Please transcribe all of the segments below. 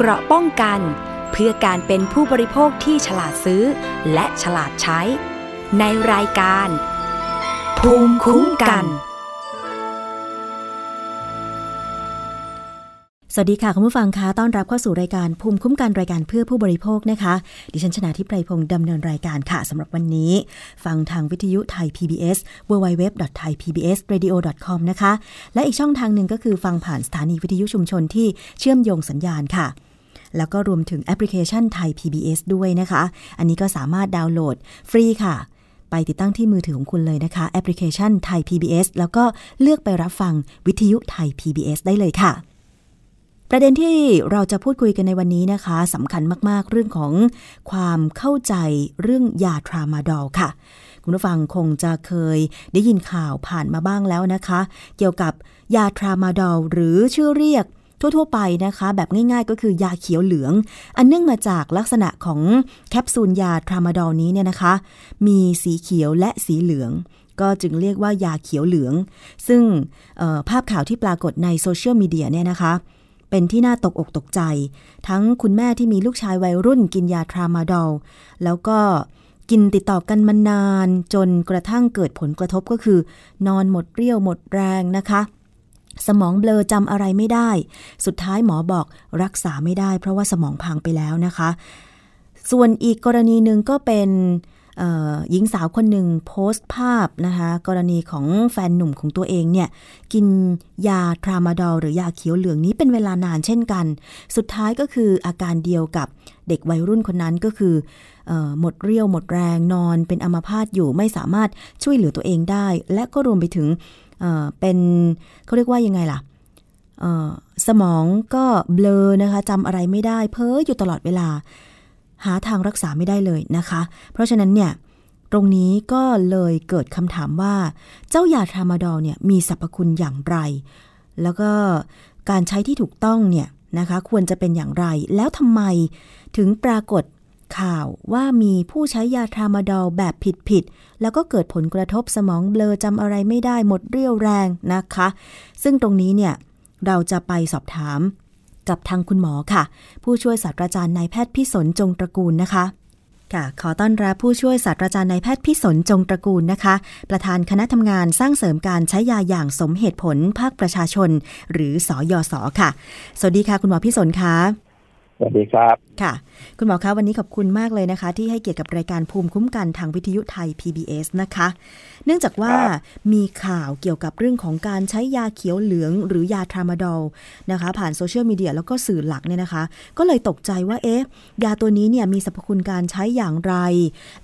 เกราะป้องกัน เพื่อการเป็นผู้บริโภคที่ฉลาดซื้อ และฉลาดใช้ ในรายการ ภูมิคุ้มกัน สวัสดีค่ะ คุณผู้ฟังคะต้อนรับเข้าสู่รายการภูมิคุ้มกันรายการเพื่อผู้บริโภคนะคะ ดิฉันชนะทิพไพรพงศ์ดำเนินรายการค่ะสำหรับวันนี้ ฟังทางวิทยุไทย PBS www.thaipbsradio.com นะคะ และอีกช่องทางหนึ่งก็คือฟังผ่านสถานีวิทยุชุมชนที่เชื่อมโยงสัญญาณค่ะ แล้วก็รวมถึงแอปพลิเคชันไทย PBS ด้วยนะคะ อันนี้ก็สามารถดาวน์โหลดฟรีค่ะ ไปติดตั้งที่มือถือของคุณเลยนะคะ แอปพลิเคชันไทย PBS แล้วก็เลือกไปรับฟังวิทยุไทย PBS ได้เลยค่ะประเด็นที่เราจะพูดคุยกันในวันนี้นะคะสำคัญมาก ๆ เรื่องของความเข้าใจเรื่องยาทรามาดอลค่ะ คุณผู้ฟังคงจะเคยได้ยินข่าวผ่านมาบ้างแล้วนะคะ เกี่ยวกับยาทรามาดอลหรือชื่อเรียก ทั่ว ๆ ไปนะคะ แบบง่ายๆ ก็คือยาเขียวเหลือง อันเนื่องมาจากลักษณะของแคปซูลยาทรามาดอลนี้เนี่ยนะคะ มีสีเขียวและสีเหลือง ก็จึงเรียกว่ายาเขียวเหลือง ซึ่งภาพข่าวที่ปรากฏในโซเชียลมีเดียเนี่ยนะคะเป็นที่น่าตกอกตกใจ ทั้งคุณแม่ที่มีลูกชายวัยรุ่นกินยาทรามาดอล แล้วก็กินติดต่อกันมานาน จนกระทั่งเกิดผลกระทบก็คือ นอนหมดเรี่ยวหมดแรงนะคะ สมองเบลอจำอะไรไม่ได้ สุดท้ายหมอบอกรักษาไม่ได้ เพราะว่าสมองพังไปแล้วนะคะ ส่วนอีกกรณีหนึ่งก็เป็นหญิงสาวคนหนึ่งโพสต์ภาพนะคะกรณีของแฟนหนุ่มของตัวเองเนี่ย กินยาทรามาดอลหรือยาเขียวเหลืองนี้เป็นเวลานานเช่นกัน สุดท้ายก็คืออาการเดียวกับเด็กวัยรุ่นคนนั้นก็คืออหมดเรี่ยวหมดแรงนอนเป็นอัมพาตอยู่ไม่สามารถช่วยเหลือตัวเองได้ และก็รวมไปถึง เป็นเขาเรียกว่ายังไงล่ะสมองก็เบลอนะคะจำอะไรไม่ได้ เพ้ออยู่ตลอดเวลา หาทางรักษาไม่ได้เลยนะคะ เพราะฉะนั้นเนี่ยตรงนี้ก็เลยเกิดคำถามว่า เจ้ายาทรามาดอลเนี่ยมีสรรพคุณอย่างไร แล้วก็การใช้ที่ถูกต้องเนี่ยนะคะควรจะเป็นอย่างไร แล้วทำไมถึงปรากฏ ข่าวว่ามีผู้ใช้ยาทรามาดอลแบบผิดๆ แล้วก็เกิดผลกระทบสมองเบลอจำอะไรไม่ได้หมดเรี่ยวแรงนะคะ ซึ่งตรงนี้เนี่ยเราจะไปสอบถามกับทางคุณหมอค่ะ ผู้ช่วยศาสตราจารย์นายแพทย์พิสนจงตระกูลนะคะค่ะขอต้อนรับผู้ช่วยศาสตราจารย์นายแพทย์พิสนจงตระกูลนะคะ ประธานคณะทำงานสร้างเสริมการใช้ยาอย่างสมเหตุผลภาคประชาชน หรือสอยศค่ะ สวัสดีค่ะ คุณหมอพิสนคะ สวัสดีครับ ค่ะ คุณหมอคะวันนี้ขอบคุณมากเลยนะคะ ที่ให้เกียรติกับรายการภูมิคุ้มกันทางวิทยุไทย PBS นะคะ เนื่องจากว่ามีข่าวเกี่ยวกับเรื่องของการใช้ยาเขียวเหลือง หรือยาทรามาดอลนะคะ ผ่านโซเชียลมีเดียแล้วก็สื่อหลักเนี่ยนะคะ ก็เลยตกใจว่าเอ๊ะ ยาตัวนี้เนี่ยมีสรรพคุณการใช้อย่างไร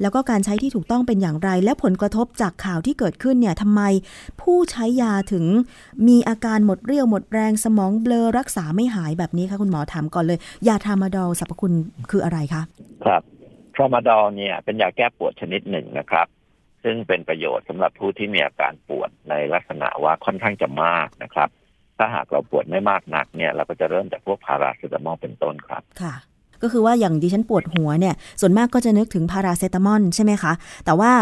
แล้วก็การใช้ที่ถูกต้องเป็นอย่างไร และผลกระทบจากข่าวที่เกิดขึ้นเนี่ยทำไม ผู้ใช้ยาถึงมีอาการหมดเรี่ยวหมดแรงสมองเบลอรักษาไม่หายแบบนี้คะคุณหมอถามก่อนเลยยาทรามาดอลสรรพคุณคืออะไรคะ ครับทรามาดอลเนี่ยเป็นยาแก้ปวดชนิดหนึ่งนะครับ ซึ่งเป็นประโยชน์สำหรับผู้ที่มีอาการปวดในลักษณะว่าค่อนข้างจะมากนะครับ ถ้าหากเราปวดไม่มากนักเนี่ย เราก็จะเริ่มจากพวกพาราเซตามอลเป็นต้นครับค่ะก็คือว่าอย่างดิฉันปวดหัวเนี่ย ส่วนมากก็จะนึกถึงพาราเซตามอลใช่ไหมคะ แต่ว่า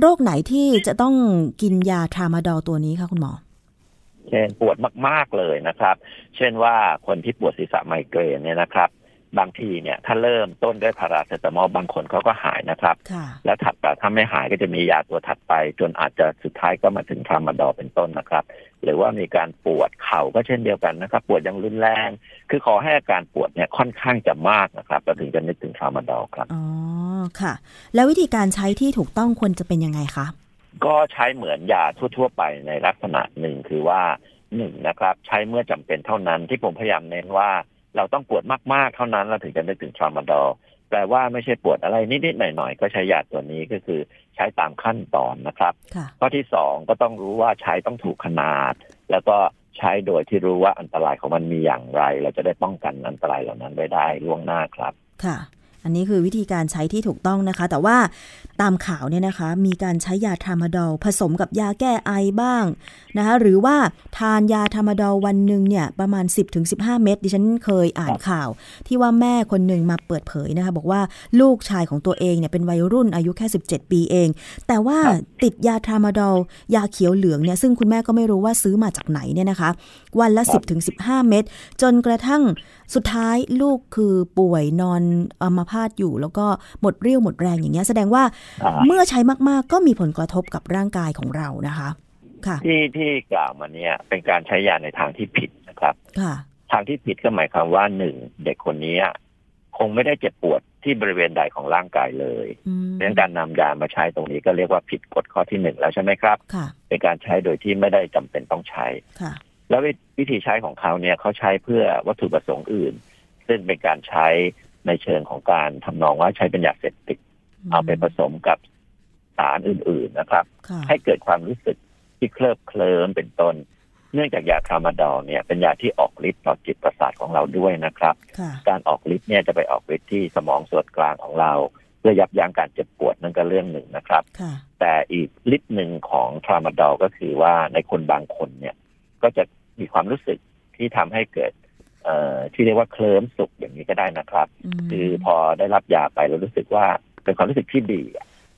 โรคไหนที่จะต้องกินยาทรามาดอลตัวนี้คะคุณหมอ เช่นปวดมาก ๆเลยนะครับ เช่นว่าคนที่ปวดศีรษะไมเกรนเนี่ยนะครับ บางทีเนี่ยถ้าเริ่มต้นด้วยพาราเซตามอลบางคนเขาก็หายนะครับ แล้วถัดไปถ้าไม่หายก็จะมียาตัวถัดไป จนอาจจะสุดท้ายก็มาถึงทรามาดอเป็นต้นนะครับ หรือว่ามีการปวดเข่าก็เช่นเดียวกันนะครับ ปวดอย่างรุนแรง คือขอให้อาการปวดเนี่ยค่อนข้างจะมากนะครับเราถึงจะนึกถึงทรามาดอครับอ๋อค่ะ แล้ววิธีการใช้ที่ถูกต้องควรจะเป็นยังไงคะ ก็ใช้เหมือนยาทั่ว ๆ ไปในลักษณะหนึ่งคือว่าหนึ่งนะครับ ใช้เมื่อจำเป็นเท่านั้นที่ผมพยายามเน้นว่าเราต้องปวดมากๆเท่านั้นเราถึงจะนึกถึงทรามาดอลแปลว่าไม่ใช่ปวดอะไรนิดๆหน่อยๆ ก็ใช้ยาตัวนี้ก็คือใช้ตามขั้นตอนนะครับข้อที่สองก็ต้องรู้ว่าใช้ต้องถูกขนาด แล้วก็ใช้โดยที่รู้ว่าอันตรายของมันมีอย่างไร เราจะได้ป้องกันอันตรายเหล่านั้นไว้ได้ล่วงหน้าครับ ค่ะ อันนี้คือวิธีการใช้ที่ถูกต้องนะคะ แต่ว่าตามข่าวเนี่ยนะคะ มีการใช้ยาทามาดอลผสมกับยาแก้ไอบ้างนะคะหรือว่าทานยาทามาดอลวันหนึ่งเนี่ยประมาณ 10-15 เม็ดดิฉันเคยอ่านข่าว ที่ว่าแม่คนหนึ่งมาเปิดเผยนะคะ บอกว่าลูกชายของตัวเองเนี่ยเป็นวัยรุ่นอายุแค่ 17 ปีเอง แต่ว่าติดยาทามาดอลยาเขียวเหลืองเนี่ยซึ่งคุณแม่ก็ไม่รู้ว่าซื้อมาจากไหนเนี่ยนะคะ วันละ 10-15 เม็ดจนกระทั่งสุดท้ายลูกคือป่วยนอนอัมาพาตอยู่ แล้วก็หมดเรี่ยวหมดแรงอย่างเงี้ยแสดงว่าเมื่อใช้มากๆ ก็มีผลกระทบกับร่างกายของเรานะคะค่ะที่ที่กล่าวมาเนี่ยเป็นการใช้ยาในทางที่ผิดนะครับค่ะทางที่ผิดก็หมายความว่าหนึ่งเด็กคนนี้คงไม่ได้เจ็บปวดที่บริเวณใดของร่างกายเลยเพราะการนำยามาใช้ตรงนี้ก็เรียกว่าผิดกฎข้อที่หนึ่งแล้วใช่ไหมครับค่ะเป็นการใช้โดยที่ไม่ได้จำเป็นต้องใช้ค่ะ แล้ววิธีใช้ของเขาเนี่ยเขาใช้เพื่อวัตถุประสงค์อื่น ซึ่งเป็นการใช้ในเชิงของการทำนองว่าใช้เป็นยาเสพติดเอาไปผสมกับสารอื่น ๆนะครับ ให้เกิดความรู้สึกที่เคลิบเคลิ้มเป็นต้น เนื่องจากยาทรามาดอลเนี่ยเป็นยาที่ออกฤทธิ์ต่อจิตประสาทของเราด้วยนะครับ การออกฤทธิ์เนี่ยจะไปออกฤทธิ์ที่สมองส่วนกลางของเราเพื่อยับยั้งการเจ็บปวดนั่นก็เรื่องหนึ่งนะครับ แต่อีกฤทธิ์หนึ่งของทรามาดอลก็คือว่าในคนบางคนเนี่ยก็จะ มีความรู้สึกที่ทำให้เกิดที่เรียกว่าเคลิ้มสุขอย่างนี้ก็ได้นะครับ คือพอได้รับยาไปเรารู้สึกว่าเป็นความรู้สึกที่ดี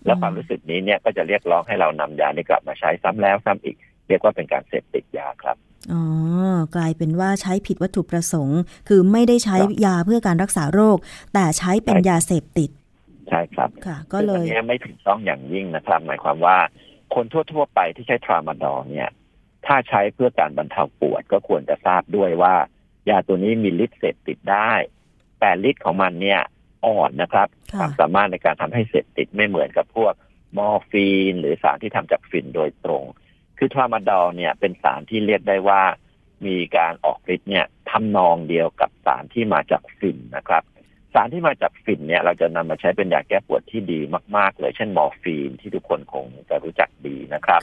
แล้วความรู้สึกนี้เนี่ยก็จะเรียกร้องให้เรานำยานี้กลับมาใช้ซ้ำแล้วซ้ำอีก เรียกว่าเป็นการเสพติดยาครับอ๋อกลายเป็นว่าใช้ผิดวัตถุประสงค์ คือไม่ได้ใช้ยาเพื่อการรักษาโรค แต่ใช้เป็นยาเสพติด ใช่ครับค่ะ ก็เลยนี้ไม่ถูกต้องอย่างยิ่งนะครับ หมายความว่าคนทั่ว ๆ ไปที่ใช้ทรามาดอลเนี่ย ถ้าใช้เพื่อการบรรเทาปวดก็ควรจะทราบด้วยว่า ยาตัวนี้มีฤทธิ์เสพติดได้ แต่ฤทธิ์ของมันเนี่ยอ่อนนะครับความสามารถในการทำให้เสพติดไม่เหมือนกับพวกมอร์ฟีน หรือสารที่ทำจากฝิ่นโดยตรง คือทรามาดอลเนี่ยเป็นสารที่เรียกได้ว่า มีการออกฤทธิ์เนี่ยทำนองเดียวกับสารที่มาจากฝิ่นนะครับ สารที่มาจากฝิ่นเนี่ยเราจะนำมาใช้เป็นยาแก้ปวดที่ดีมาก ๆ เลย เช่นมอร์ฟีนที่ทุกคนคงจะรู้จักดีนะครับ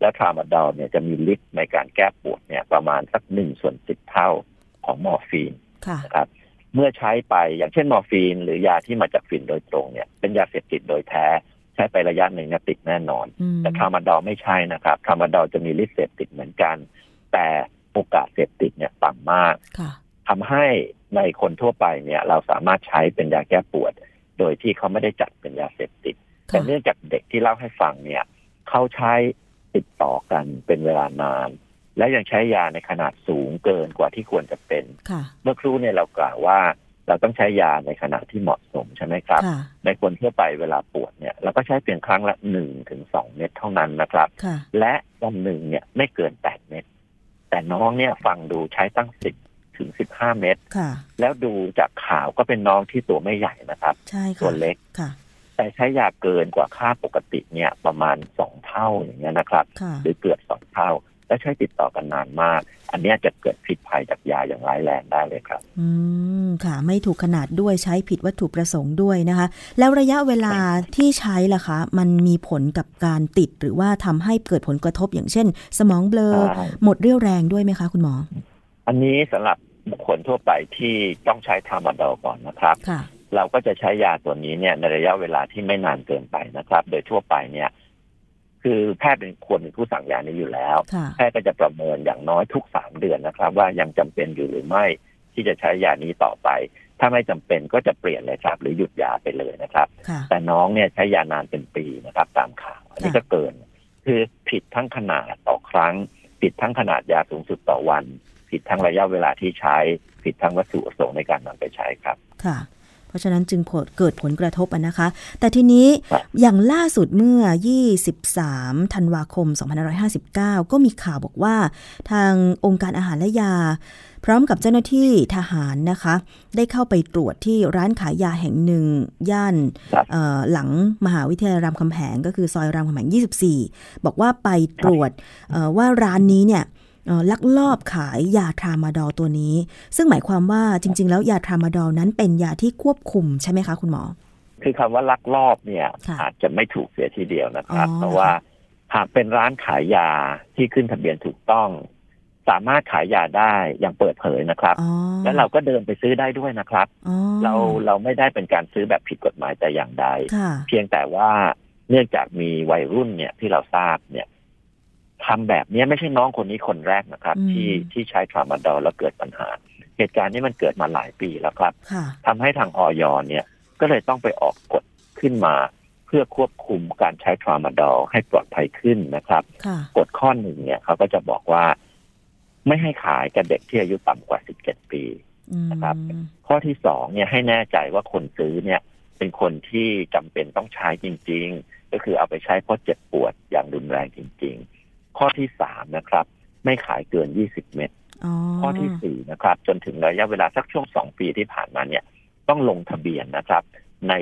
แล้วทรามาดอลเนี่ยจะมีฤทธิ์ในการแก้ปวดเนี่ยประมาณสักหนึ่งส่วนสิบเท่าของมอร์ฟีนนะครับเมื่อใช้ไปอย่างเช่นมอร์ฟีน หรือยาที่มาจากฝิ่นโดยตรงเนี่ยเป็นยาเสพติดโดยแท้ใช้ไประยะหนึ่งติดแน่นอน แต่ทามาดอลไม่ใช่นะครับทามาดอลจะมีฤทธิ์เสพติดเหมือนกัน แต่โอกาสเสพติดเนี่ยต่ำมากทำให้ ในคนทั่วไปเนี่ยเราสามารถใช้เป็นยาแก้ปวด โดยที่เขาไม่ได้จัดเป็นยาเสพติด แต่เนื่องจากเด็กที่เล่าให้ฟังเนี่ยเขาใช้ติดต่อกันเป็นเวลานาน และยังใช้ยาในขนาดสูงเกินกว่าที่ควรจะเป็น เมื่อครู่เนี่ยเรากล่าวว่า เราต้องใช้ยาในขนาดที่เหมาะสมใช่ไหมครับ ในคนทั่วไปเวลาปวดเนี่ยเราก็ใช้เพียงครั้งละหนึ่งถึงสองเม็ดเท่านั้นนะครับ และวันหนึ่งเนี่ยไม่เกินแปดเม็ดแต่น้องเนี่ยฟังดูใช้ตั้งสิบ ถึงสิบห้าเม็ดแล้วดูจากข่าวก็เป็นน้องที่ตัวไม่ใหญ่นะครับตัวเล็กแต่ใช้ยาเกินกว่าค่าปกติเนี่ยประมาณสองเท่าอย่างเงี้ยนะครับหรือเกือบสองเท่า และใช้ติดต่อกันนานมาก อันนี้จะเกิดผิดภัยจากยาอย่างร้ายแรงได้เลยครับ อืม ค่ะ ไม่ถูกขนาดด้วยใช้ผิดวัตถุประสงค์ด้วยนะคะ แล้วระยะเวลาที่ใช้ล่ะคะ มันมีผลกับการติดหรือว่าทำให้เกิดผลกระทบอย่างเช่น สมองเบลอหมดเรี่ยวแรงด้วยไหมคะคุณหมอ อันนี้สำหรับ บุคคลทั่วไปที่ต้องใช้ทามาดอลก่อนนะครับเราก็จะใช้ยาตัวนี้เนี่ยในระยะเวลาที่ไม่นานเกินไปนะครับ โดยทั่วไปเนี่ย คือแพทย์เป็นควรเป็นผู้สั่งยานี้อยู่แล้ว แพทย์ก็จะประเมินอย่างน้อยทุกสามเดือนนะครับ ว่ายังจำเป็นอยู่หรือไม่ที่จะใช้ยานี้ต่อไป ถ้าไม่จำเป็นก็จะเปลี่ยนเลยครับ หรือหยุดยาไปเลยนะครับ แต่น้องเนี่ยใช้ยานานเป็นปีนะครับ ตามข่าวอันนี้ก็เกิน คือผิดทั้งขนาดต่อครั้ง ผิดทั้งขนาดยาสูงสุดต่อวัน ผิดทั้งระยะเวลาที่ใช้ ผิดทั้งวัตถุประสงค์ในการนำไปใช้ครับ ค่ะราะฉะนั้นจึงเกิดผลกระทบนะคะ แต่ทีนี้อย่างล่าสุดเมื่อ 23 ธันวาคม 2559 ก็มีข่าวบอกว่า ทางองค์การอาหารและยา พร้อมกับเจ้าหน้าที่ทหารนะคะ ได้เข้าไปตรวจที่ร้านขายยาแห่งหนึ่ง ย่านหลังมหาวิทยาลัยรามคำแหงก็คือซอยรามคำแหง 24 บอกว่าไปตรวจว่าร้านนี้เนี่ย ลักลอบขายยาทรามาดอลตัวนี้ ซึ่งหมายความว่าจริง ๆ แล้วยาทรามาดอลนั้นเป็นยาที่ควบคุมใช่ไหมคะคุณหมอ คือคำว่าลักลอบเนี่ยอาจจะไม่ถูกเสียทีเดียวนะครับ เพราะว่าหากเป็นร้านขายยาที่ขึ้นทะเบียนถูกต้อง สามารถขายยาได้อย่างเปิดเผยนะครับ แล้วเราก็เดินไปซื้อได้ด้วยนะครับ เราเราไม่ได้เป็นการซื้อแบบผิดกฎหมายแต่อย่างใด เพียงแต่ว่าเนื่องจากมีวัยรุ่นเนี่ยที่เราทราบเนี่ย ทำแบบนี้ไม่ใช่น้องคนนี้คนแรกนะครับ ที่ที่ใช้ทรามาดอลแล้วเกิดปัญหา เหตุการณ์นี้มันเกิดมาหลายปีแล้วครับทำให้ทางออยเนี่ยก็เลยต้องไปออกกฎขึ้นมาเพื่อควบคุมการใช้ทรามาดอลให้ปลอดภัยขึ้นนะครับ กฎข้อหนึ่งเนี่ยเขาก็จะบอกว่า ไม่ให้ขายกับเด็กที่อายุต่ำกว่า 17 ปีนะครับ ข้อที่สองเนี่ยให้แน่ใจว่าคนซื้อเนี่ย เป็นคนที่จำเป็นต้องใช้จริง ๆ ก็คือเอาไปใช้เพราะเจ็บปวดอย่างรุนแรงจริง ๆ ข้อที่สามนะครับ ไม่ขายเกิน20เม็ดข้อที่สี่นะครับ จนถึงระยะเวลาสักช่วงสองปีที่ผ่านมาเนี่ย ต้องลงทะเบียนนะครับ ใน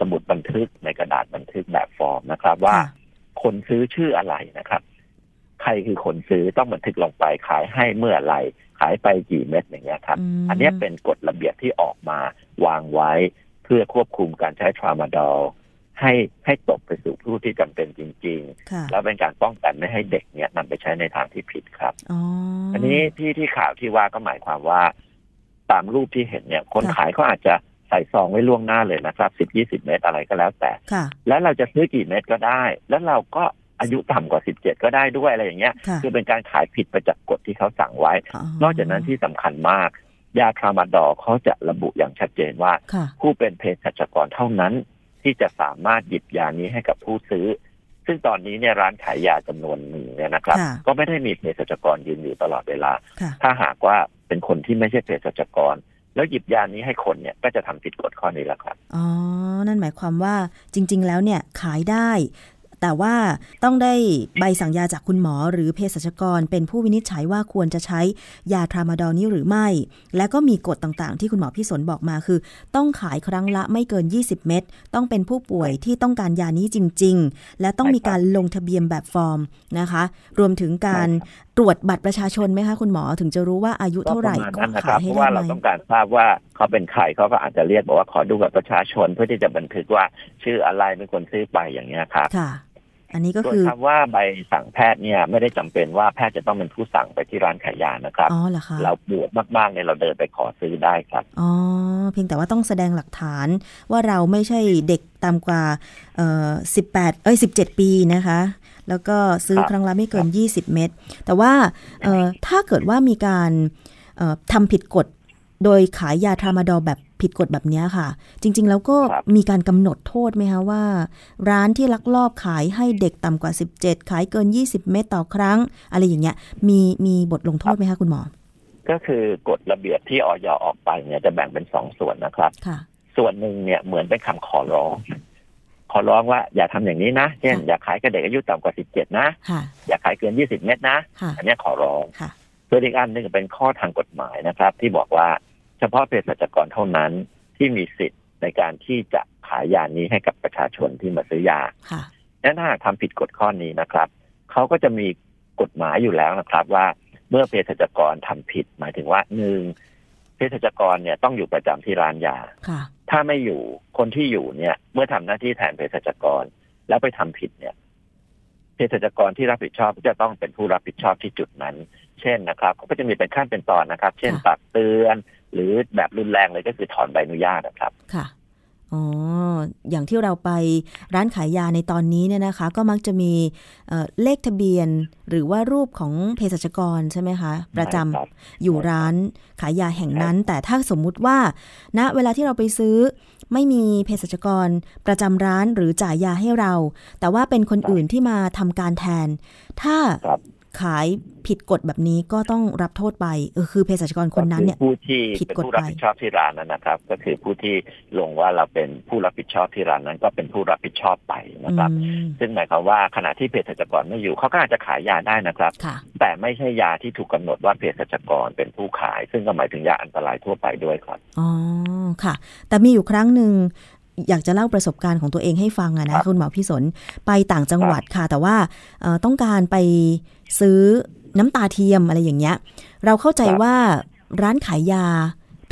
สมุดบันทึกในกระดาษบันทึกแบบฟอร์มนะครับ ว่าคนซื้อชื่ออะไรนะครับ ใครคือคนซื้อต้องบันทึกลงไปขายให้เมื่อไรขายไปกี่เม็ดอย่างเงี้ยครับ อันนี้เป็นกฎระเบียบที่ออกมาวางไว้เพื่อควบคุมการใช้ทรามาดอล ให้ให้ตกไปสู่ผู้ที่จำเป็นจริง ๆ แล้วเป็นการป้องกันไม่ให้เด็กเนี่ยนำไปใช้ในทางที่ผิดครับอันนี้ที่ที่ข่าวที่ว่าก็หมายความว่า ตามรูปที่เห็นเนี่ย คนขายเขาอาจจะใส่ซองไว้ล่วงหน้าเลยนะครับสิบยี่สิบเมตรอะไรก็แล้วแต่ แล้วเราจะซื้อกี่เม็ดก็ได้ แล้วเราก็อายุต่ำกว่า 17 ก็ได้ด้วยอะไรอย่างเงี้ย คือเป็นการขายผิดไปจากกฎที่เขาสั่งไว้ นอกจากนั้นที่สำคัญมาก ยาทรามาดอเขาจะระบุอย่างชัดเจนว่า ผู้เป็นเภสัชกรเท่านั้น ที่จะสามารถหยิบยานี้ให้กับผู้ซื้อ ซึ่งตอนนี้เนี่ยร้านขายยาจำนวนหนึ่งเนี่ยนะครับ ก็ไม่ได้มีเภสัชกรยืนอยู่ตลอดเวลา ถ้าหากว่าเป็นคนที่ไม่ใช่เภสัชกร แล้วหยิบยานี้ให้คนเนี่ยก็จะทำผิดกฎข้อนี้แหละครับอ๋อนั่นหมายความว่าจริง ๆ แล้วเนี่ยขายได้ แต่ว่าต้องได้ใบสั่งยาจากคุณหมอ หรือเภสัชกร เป็นผู้วินิจฉัยว่าควรจะใช้ยาทรามาดอลนี้หรือไม่ และก็มีกฎต่างๆ ที่คุณหมอพิสนบอกมาคือ ต้องขายครั้งละไม่เกิน 20 เม็ดต้องเป็นผู้ป่วยที่ต้องการยานี้จริง ๆ และต้องมีการลงทะเบียนแบบฟอร์มนะคะ รวมถึงการตรวจบัตรประชาชนไหมคะคุณหมอถึงจะรู้ว่าอายุเท่าไหร่ก็ขายให้ได้ไหมเพราะว่าเราต้องการทราบว่าเขาเป็นใครเขาก็อาจจะเรียกบอกว่าขอดูบัตรประชาชนเพื่อที่จะบันทึกว่าชื่ออะไรเป็นคนซื้อไปอย่างเงี้ยครับ อันนี้ก็คือคำว่าใบสั่งแพทย์เนี่ย ไม่ได้จำเป็นว่าแพทย์จะต้องเป็นผู้สั่งไปที่ร้านขายยานะครับอ๋อเหรอคะเราปวดมากๆเนี่ยเราเดินไปขอซื้อได้ครับอ๋อเพียงแต่ว่าต้องแสดงหลักฐานว่าเราไม่ใช่เด็กตามกว่าเอ่อสิบแปดเอ้ยสิบเจ็ดปีนะคะ แล้วก็ซื้อครั้งละไม่เกินยี่สิบเม็ดแต่ว่าเอ่อถ้าเกิดว่ามีการเอ่อทำผิดกฎโดยขายยาทรามาดอลแบบ ผิดกฎแบบนี้ค่ะ จริง ๆ แล้วก็มีการกำหนดโทษไหมคะว่า ร้านที่ลักลอบขายให้เด็กต่ำกว่า 17 ขายเกิน 20 เมตรต่อครั้ง อะไรอย่างเงี้ยมีมีบทลงโทษไหมคะคุณหมอ ก็คือกฎระเบียบที่ออยออกไปเนี่ยจะแบ่งเป็นสองส่วนนะครับส่วนหนึ่งเนี่ยเหมือนเป็นคำขอร้องขอร้องว่าอย่าทำอย่างนี้นะเช่นอย่าขายกับเด็กอายุต่ำกว่า17นะ อย่าขายเกิน20เมตรนะ อันนี้ขอร้องส่วนอีกอันหนึ่งเป็นข้อทางกฎหมายนะครับ ที่บอกว่า เฉพาะเภสัชกรเท่านั้นที่มีสิทธิ์ในการที่จะขายยานี้ให้กับประชาชนที่มาซื้อยาและถ้าหากทำผิดกฎข้อนี้นะครับเขาก็จะมีกฎหมายอยู่แล้วนะครับ ว่าเมื่อเภสัชกรทำผิด หมายถึงว่าหนึ่งเภสัชกรเนี่ยต้องอยู่ประจำที่ร้านยาถ้าไม่อยู่คนที่อยู่เนี่ย เมื่อทำหน้าที่แทนเภสัชกร แล้วไปทำผิดเนี่ยเภสัชกรที่รับผิดชอบจะต้องเป็นผู้รับผิดชอบที่จุดนั้น เช่นนะครับ ก็จะมีเป็นขั้นเป็นตอนนะครับ เช่นตักเตือน หรือแบบรุนแรงเลยก็คือถอนใบอนุญาตนะครับ ค่ะ อ๋อ อย่างที่เราไปร้านขายยาในตอนนี้เนี่ยนะคะ ก็มักจะมีเเลขทะเบียน หรือว่ารูปของเภสัชกรใช่ไหมคะ ประจำอยู่ร้านขายยาแห่งนั้น แต่ถ้าสมมุติว่าณนะเวลาที่เราไปซื้อไม่มีเภสัชกรประจำร้านหรือจ่ายยาให้เรา แต่ว่าเป็นคนอื่นที่มาทำการแทน ถ้า ขายผิดกฎแบบนี้ก็ต้องรับโทษไปเออคือเภสัชกรคนนั้นเนี่ยผู้ที่เป็นผู้รับผิดชอบที่ร้านนั้นนะครับ ก็คือผู้ที่ลงว่าเราเป็นผู้รับผิดชอบที่ร้านนั้น ก็เป็นผู้รับผิดชอบไปนะครับ ซึ่งหมายความว่าขณะที่เภสัชกรไม่อยู่เขาก็อาจจะขายยาได้นะครับ แต่ไม่ใช่ยาที่ถูกกาหนดว่าเภสัชกรเป็นผู้ขาย ซึ่งก็หมายถึงยาอันตรายทั่วไปด้วยครับอ๋อค่ะ แต่มีอยู่ครั้งหนึ่ง อยากจะเล่าประสบการณ์ของตัวเองให้ฟังอะนะคุณหมอพี่สนไปต่างจังหวัดค่ะ แต่ว่าต้องการไปซื้อน้ำตาเทียมอะไรอย่างเงี้ย เราเข้าใจว่าร้านขายยา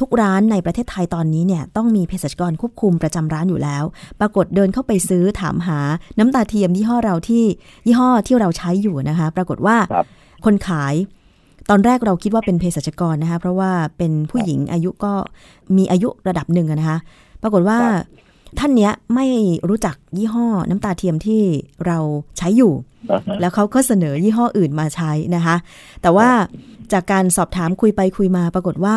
ทุกร้านในประเทศไทยตอนนี้เนี่ยต้องมีเภสัชกรควบคุมประจำร้านอยู่แล้ว ปรากฏเดินเข้าไปซื้อถามหาน้ำตาเทียมยี่ห้อเราที่ยี่ห้อที่เราใช้อยู่นะคะ ปรากฏว่าคนขาย ตอนแรกเราคิดว่าเป็นเภสัชกรนะคะ เพราะว่าเป็นผู้หญิงอายุก็มีอายุระดับหนึ่งนะคะ ปรากฏว่า ท่านเนี้ยไม่รู้จักยี่ห้อน้ำตาเทียมที่เราใช้อยู่ แล้วเขาก็เสนอยี่ห้ออื่นมาใช้นะคะ แต่ว่าจากการสอบถามคุยไปคุยมาปรากฏว่า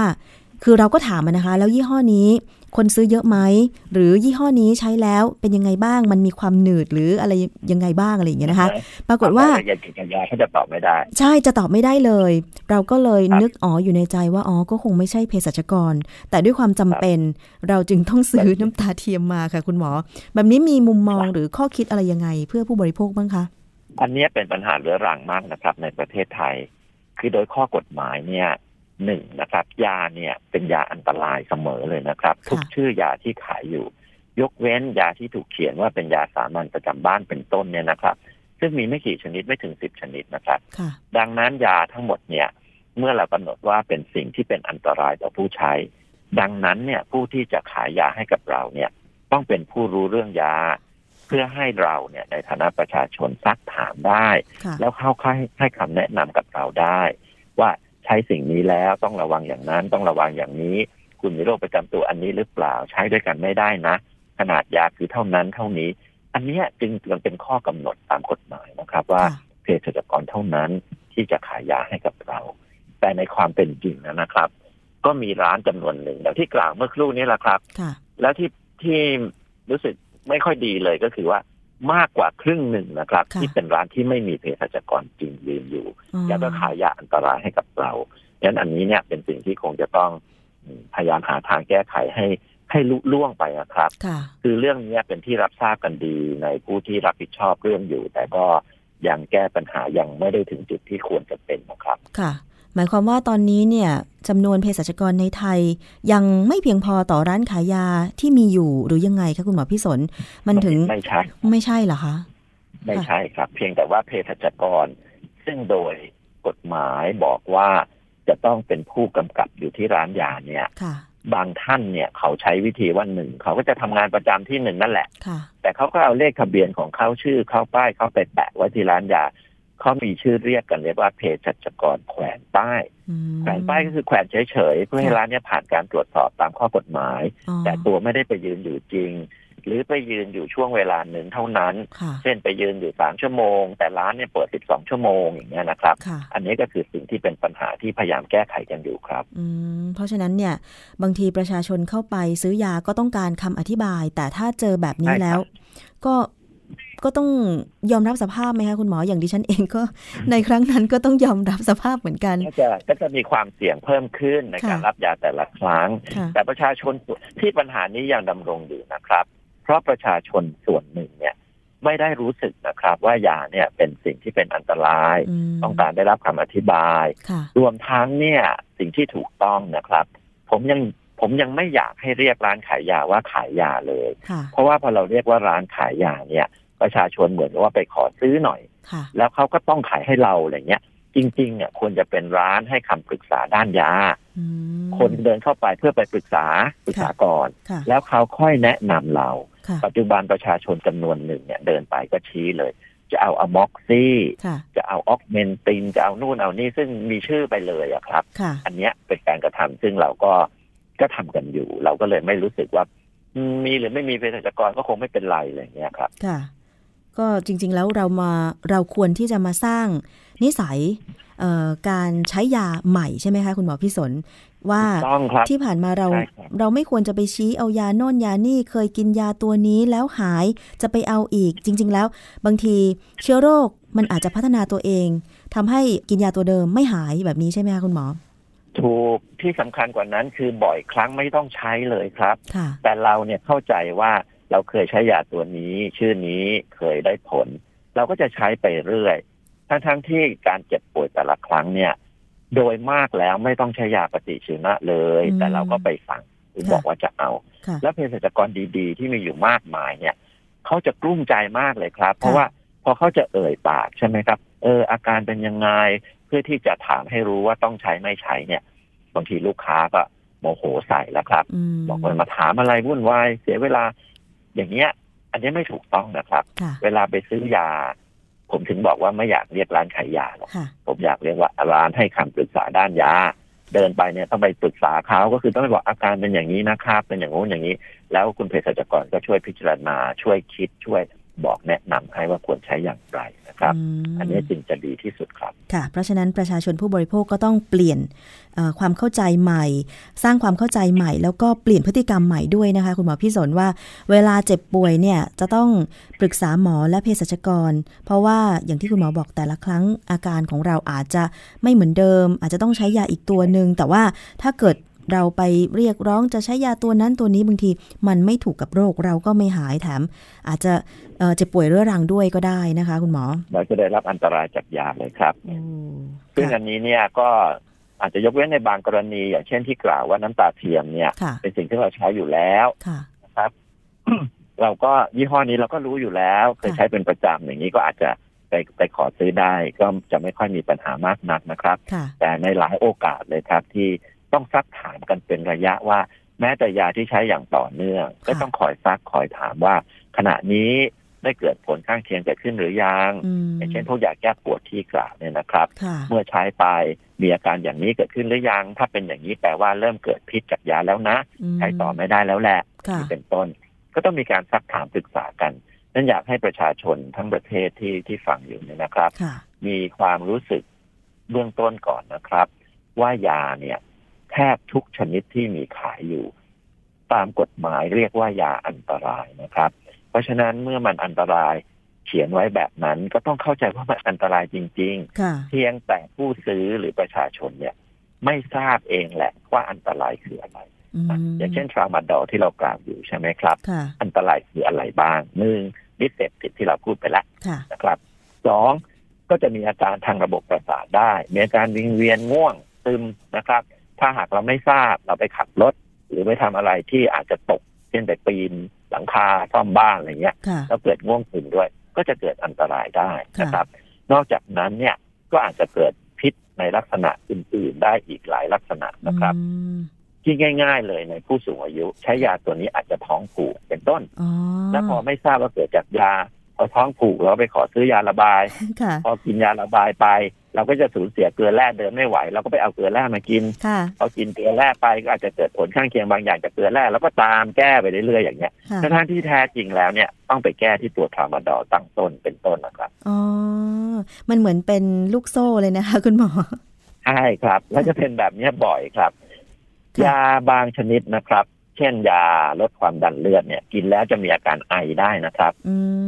คือเราก็ถามนะคะ แล้วยี่ห้อนี้คนซื้อเยอะไหม หรือยี่ห้อนี้ใช้แล้วเป็นยังไงบ้าง มันมีความหนืดหรืออะไรยังไงบ้างอะไรอย่างเงี้ยนะคะ ปรากฏว่ายากินยาเขาจะตอบไม่ได้ ใช่จะตอบไม่ได้เลย เราก็เลยนึกอ๋ออยู่ในใจว่าอ๋อก็คงไม่ใช่เภสัชกร แต่ด้วยความจำเป็น เราจึงต้องซื้อน้ำตาเทียมมาค่ะคุณหมอ แบบนี้มีมุมมองหรือข้อคิดอะไรยังไงเพื่อผู้บริโภคบ้างคะ อันนี้เป็นปัญหาเรื้อรังมากนะครับ ในประเทศไทย คือโดยข้อกฎหมายเนี่ย หนึ่งนะครับ ยาเนี่ยเป็นยาอันตรายเสมอเลยนะครับ ทุกชื่อยาที่ขายอยู่ ยกเว้นยาที่ถูกเขียนว่าเป็นยาสามัญประจำบ้านเป็นต้นเนี่ยนะครับ ซึ่งมีไม่กี่ชนิดไม่ถึงสิบชนิดนะครับ ดังนั้นยาทั้งหมดเนี่ย เมื่อเรากำหนดว่าเป็นสิ่งที่เป็นอันตรายต่อผู้ใช้ ดังนั้นเนี่ยผู้ที่จะขายยาให้กับเราเนี่ย ต้องเป็นผู้รู้เรื่องยาเพื่อให้เราเนี่ยในฐานะประชาชนซักถามได้ แล้วเข้าให้ให้คำแนะนำกับเราได้ ว่า ช้สิ่งนี้แล้วต้องระวังอย่างนั้นต้องระวังอย่างนี้ คุณมีโรคประจำตัวอันนี้หรือเปล่าใช้ด้วยกันไม่ได้นะ ขนาดยาคือเท่านั้นเท่านี้ อันนี้จึงมันเป็นข้อกำหนดตามกฎหมายนะครับ ว่าเภสัชกรเท่านั้นที่จะขายยาให้กับเรา แต่ในความเป็นจริงนะครับ ก็มีร้านจำนวนหนึ่งอย่างที่กล่าวเมื่อครู่นี้แหละครับแล้วที่ที่รู้สึกไม่ค่อยดีเลยก็คือว่า มากกว่าครึ่งหนึ่งนะครับ ที่เป็นร้านที่ไม่มีเภสัชกรจริงยืนอยู่ แล้วก็ขายยาอันตรายให้กับเราดังนั้นอันนี้เนี่ยเป็นสิ่งที่คงจะต้องพยายามหาทางแก้ไขให้ให้ลุล่วงไปนะครับ คือเรื่องนี้เป็นที่รับทราบกันดีในผู้ที่รับผิดชอบเรื่องอยู่ แต่ก็ยังแก้ปัญหายังไม่ได้ถึงจุดที่ควรจะเป็นนะครับ ค่ะห มายความว่าตอนนี้เนี่ยจำนวนเภสัชกรในไทย ยังไม่เพียงพอต่อร้านขายยาที่มีอยู่หรือยังไงคะคุณหมอพี่สนมันถึงไม่ใช่ไม่ใช่เหรอคะไม่ใช่ครับ เพียงแต่ว่าเภสัชกร ซึ่งโดยกฎหมายบอกว่าจะต้องเป็นผู้กำกับอยู่ที่ร้านยาเนี่ยบางท่านเนี่ยเขาใช้วิธีว่าหนึ่งเขาก็จะทำงานประจำที่หนึ่งนั่นแหละแต่เขาก็เอาเลขทะเบียนของเขาชื่อเข้าป้ายเขาไปแปะไว้ที่ร้านยา เขามีชื่อเรียกกันเรียกว่าเพจัจกรแขวนป้ายแขวนป้ายก็คือแขวนเฉยๆเพื่อให้ร้านนี้ผ่านการตรวจสอบตามข้อกฎหมาย แต่ตัวไม่ได้ไปยืนอยู่จริง หรือไปยืนอยู่ช่วงเวลาหนึ่งเท่านั้น เช่นไปยืนอยู่สามชั่วโมง แต่ร้านเนี่ยเปิดสิบสองชั่วโมงอย่างเงี้ยนะครับ อันนี้ก็คือสิ่งที่เป็นปัญหาที่พยายามแก้ไขกันอยู่ครับเพราะฉะนั้นเนี่ยบางทีประชาชนเข้าไปซื้อยาก็ต้องการคำอธิบาย แต่ถ้าเจอแบบนี้แล้ว ก็ ก็ต้องยอมรับสภาพไหมคะคุณหมออย่างดิฉันเองก็ในครั้งนั้นก็ต้องยอมรับสภาพเหมือนกัน ก็จะก็จะมีความเสี่ยงเพิ่มขึ้นในการรับยาแต่ละครั้ง แต่ประชาชนที่ปัญหานี้ยังดำรงอยู่นะครับ เพราะประชาชนส่วนหนึ่งเนี่ยไม่ได้รู้สึกนะครับ ว่ายาเนี่ยเป็นสิ่งที่เป็นอันตราย ต้องการได้รับคำอธิบาย รวมทั้งเนี่ยสิ่งที่ถูกต้องนะครับ ผมยังผมยังไม่อยากให้เรียกร้านขายยาว่าขายยาเลย เพราะว่าพอเราเรียกว่าร้านขายยาเนี่ย ประชาชนเหมือนกับว่าไปขอซื้อหน่อย แล้วเขาก็ต้องขายให้เราอะไรเงี้ย จริง ๆ เนี่ยควรจะเป็นร้านให้คำปรึกษาด้านยา คนเดินเข้าไปเพื่อไปปรึกษาปรึกษาก่อน แล้วเขาค่อยแนะนำเรา ปัจจุบันประชาชนจำนวนหนึ่งเนี่ยเดินไปก็ชี้เลย จะเอาอะม็อกซี่ จะเอาออกเมนติน จะเอานู่นเอานี่ซึ่งมีชื่อไปเลยอะครับ อันเนี้ยเป็นการกระทำซึ่งเราก็ก็ทำกันอยู่ เราก็เลยไม่รู้สึกว่ามีหรือไม่มีเภสัชกรก็คงไม่เป็นไรอะไรเงี้ยครับค่ะ ก็จริง ๆ แล้วเรามาเราควรที่จะมาสร้างนิสัยการใช้ยาใหม่ใช่ไหมคะคุณหมอพิสนว่าที่ผ่านมาเราเราไม่ควรจะไปชี้เอายาโน่นยานี่เคยกินยาตัวนี้แล้วหายจะไปเอาอีก จริง ๆ แล้ว บางทีเชื้อโรคมันอาจจะพัฒนาตัวเองทำให้กินยาตัวเดิมไม่หายแบบนี้ใช่ไหมคะคุณหมอ ถูกที่สำคัญกว่านั้นคือบ่อยครั้งไม่ต้องใช้เลยครับ แต่เราเนี่ยเข้าใจว่า เราเคยใช้ยาตัวนี้ ชื่อนี้เคยได้ผล เราก็จะใช้ไปเรื่อย ทั้งๆทที่การเจ็บป่วยแต่ละครั้งเนี่ย โดยมากแล้วไม่ต้องใช้ยาปฏิชีวนะเลย แต่เราก็ไปสั่งหรือบอกว่าจะเอา แล้วเภสัชกรดีๆ ที่มีอยู่มากมายเนี่ยเขาจะกลุ้มใจมากเลยครับ เพราะว่าพอเขาจะเอ่ยปากใช่ไหมครับ เออ อาการเป็นยังไงเพื่อที่จะถามให้รู้ว่าต้องใช้ไม่ใช้เนี่ย บางทีลูกค้าก็โมโหใส่แล้วครับ บอกว่ามาถามอะไรวุ่นวายเสียเวลา อย่างเงี้ย อันนี้ไม่ถูกต้องนะครับ เวลาไปซื้อยา ผมถึงบอกว่าไม่อยากเรียกร้านขายยาหรอกผมอยากเรียกว่าร้านให้คำปรึกษาด้านยา เดินไปเนี่ยต้องไปปรึกษาเขาก็คือต้องไปบอกอาการเป็นอย่างนี้นะครับ เป็นอย่างโน้นอย่างนี้ แล้วคุณเภสัชกรก็ช่วยพิจารณาช่วยคิดช่วย บอกแนะนำให้ว่าควรใช้อย่างไรนะครับ อันนี้จึงจะดีที่สุดครับ ค่ะ เพราะฉะนั้นประชาชนผู้บริโภคก็ต้องเปลี่ยนความเข้าใจใหม่ สร้างความเข้าใจใหม่ แล้วก็เปลี่ยนพฤติกรรมใหม่ด้วยนะคะ คุณหมอพี่สนว่า เวลาเจ็บป่วยเนี่ยจะต้องปรึกษาหมอและเภสัชกร เพราะว่าอย่างที่คุณหมอบอกแต่ละครั้งอาการของเราอาจจะไม่เหมือนเดิม อาจจะต้องใช้ยาอีกตัวหนึ่งแต่ว่าถ้าเกิด เราไปเรียกร้องจะใช้ยาตัวนั้นตัวนี้บางทีมันไม่ถูกกับโรคเราก็ไม่หายแถม อาจจะเจ็บป่วยเรื้อรังด้วยก็ได้นะคะ คุณหมอ เราจะได้รับอันตรายจากยาเลยครับซึ่งอันนี้เนี่ยก็อาจจะยกเว้นในบางกรณี อย่างเช่นที่กล่าวว่าน้ำตาเทียมเนี่ย เป็นสิ่งที่เราใช้อยู่แล้วนะครับ เราก็ยี่ห้อนี้เราก็รู้อยู่แล้วเคยใช้เป็นประจำอย่างนี้ก็อาจจะไปไปขอซื้อได้ก็จะไม่ค่อยมีปัญหามากนักนะครับ แต่ในหลายโอกาสเลยครับที่ ต้องซักถามกันเป็นระยะว่า แม้แต่ยาที่ใช้อย่างต่อเนื่อง ก็ต้องคอยซักคอยถามว่า ขณะนี้ได้เกิดผลข้างเคียงเกิดขึ้นหรือยังอย่างเช่นพวกยาแก้ปวดที่กล่าวเนี่ยนะครับ เมื่อใช้ไปมีอาการอย่างนี้เกิดขึ้นหรือยัง ถ้าเป็นอย่างนี้แปลว่าเริ่มเกิดพิษจากยาแล้วนะ ใช้ต่อไม่ได้แล้วแหละเป็นต้น ก็ต้องมีการซักถามปรึกษากันนั่นอยากให้ประชาชนทั้งประเทศที่ที่ฟังอยู่เนี่ยนะครับ มีความรู้สึกเบื้องต้นก่อนนะครับ ว่ายาเนี่ย แทบทุกชนิดที่มีขายอยู่ ตามกฎหมายเรียกว่ายาอันตรายนะครับ เพราะฉะนั้นเมื่อมันอันตรายเขียนไว้แบบนั้นก็ต้องเข้าใจว่ามันอันตรายจริง ๆ เพียงแต่ผู้ซื้อหรือประชาชนเนี่ย ไม่ทราบเองแหละว่าอันตรายคืออะไร อย่างเช่นทรามาดอลที่เรากล่าวอยู่ใช่ไหมครับ อันตรายคืออะไรบ้างหนึ่งดิเสพติดที่เราพูดไปแล้วนะครับสองก็จะมีอาการทางระบบประสาทได้ มีอาการวิงเวียนง่วงซึมนะครับ ถ้าหากเราไม่ทราบเราไปขับรถ หรือไปทำอะไรที่อาจจะตก เช่นไปปีนหลังคาซ่อมบ้านอะไรเงี้ยแล้วเกิดง่วงซึมด้วย ก็จะเกิดอันตรายได้นะครับ นอกจากนั้นเนี่ยก็อาจจะเกิดพิษในลักษณะอื่น ๆ ได้อีกหลายลักษณะนะครับที่ง่าย ๆ เลยในผู้สูงอายุ ใช้ยาตัวนี้อาจจะท้องผูกเป็นต้นและพอไม่ทราบว่าเกิดจากยาพอท้องผูกเราไปขอซื้อยาระบาย พอกินยาระบายไป เราก็จะสูญเสียเกลือแร่เดิมไม่ไหว เราก็ไปเอาเกลือแร่มากินพอกินเกลือแร่ไปก็อาจจะเกิดผลข้างเคียงบางอย่างจากเกลือแร่แล้วก็ตามแก้ไปเรื่อยๆอย่างเงี้ยทั้งที่แท้จริงแล้วเนี่ยต้องไปแก้ที่ตัวทามาดอตั้งต้นเป็นต้นนะครับอ๋อมันเหมือนเป็นลูกโซ่เลยนะคะ คุณหมอใช่ครับแล้วจะเป็นแบบนี้บ่อยครับยาบางชนิดนะครับ เช่นยาลดความดันเลือดเนี่ย กินแล้วจะมีอาการไอได้นะครับ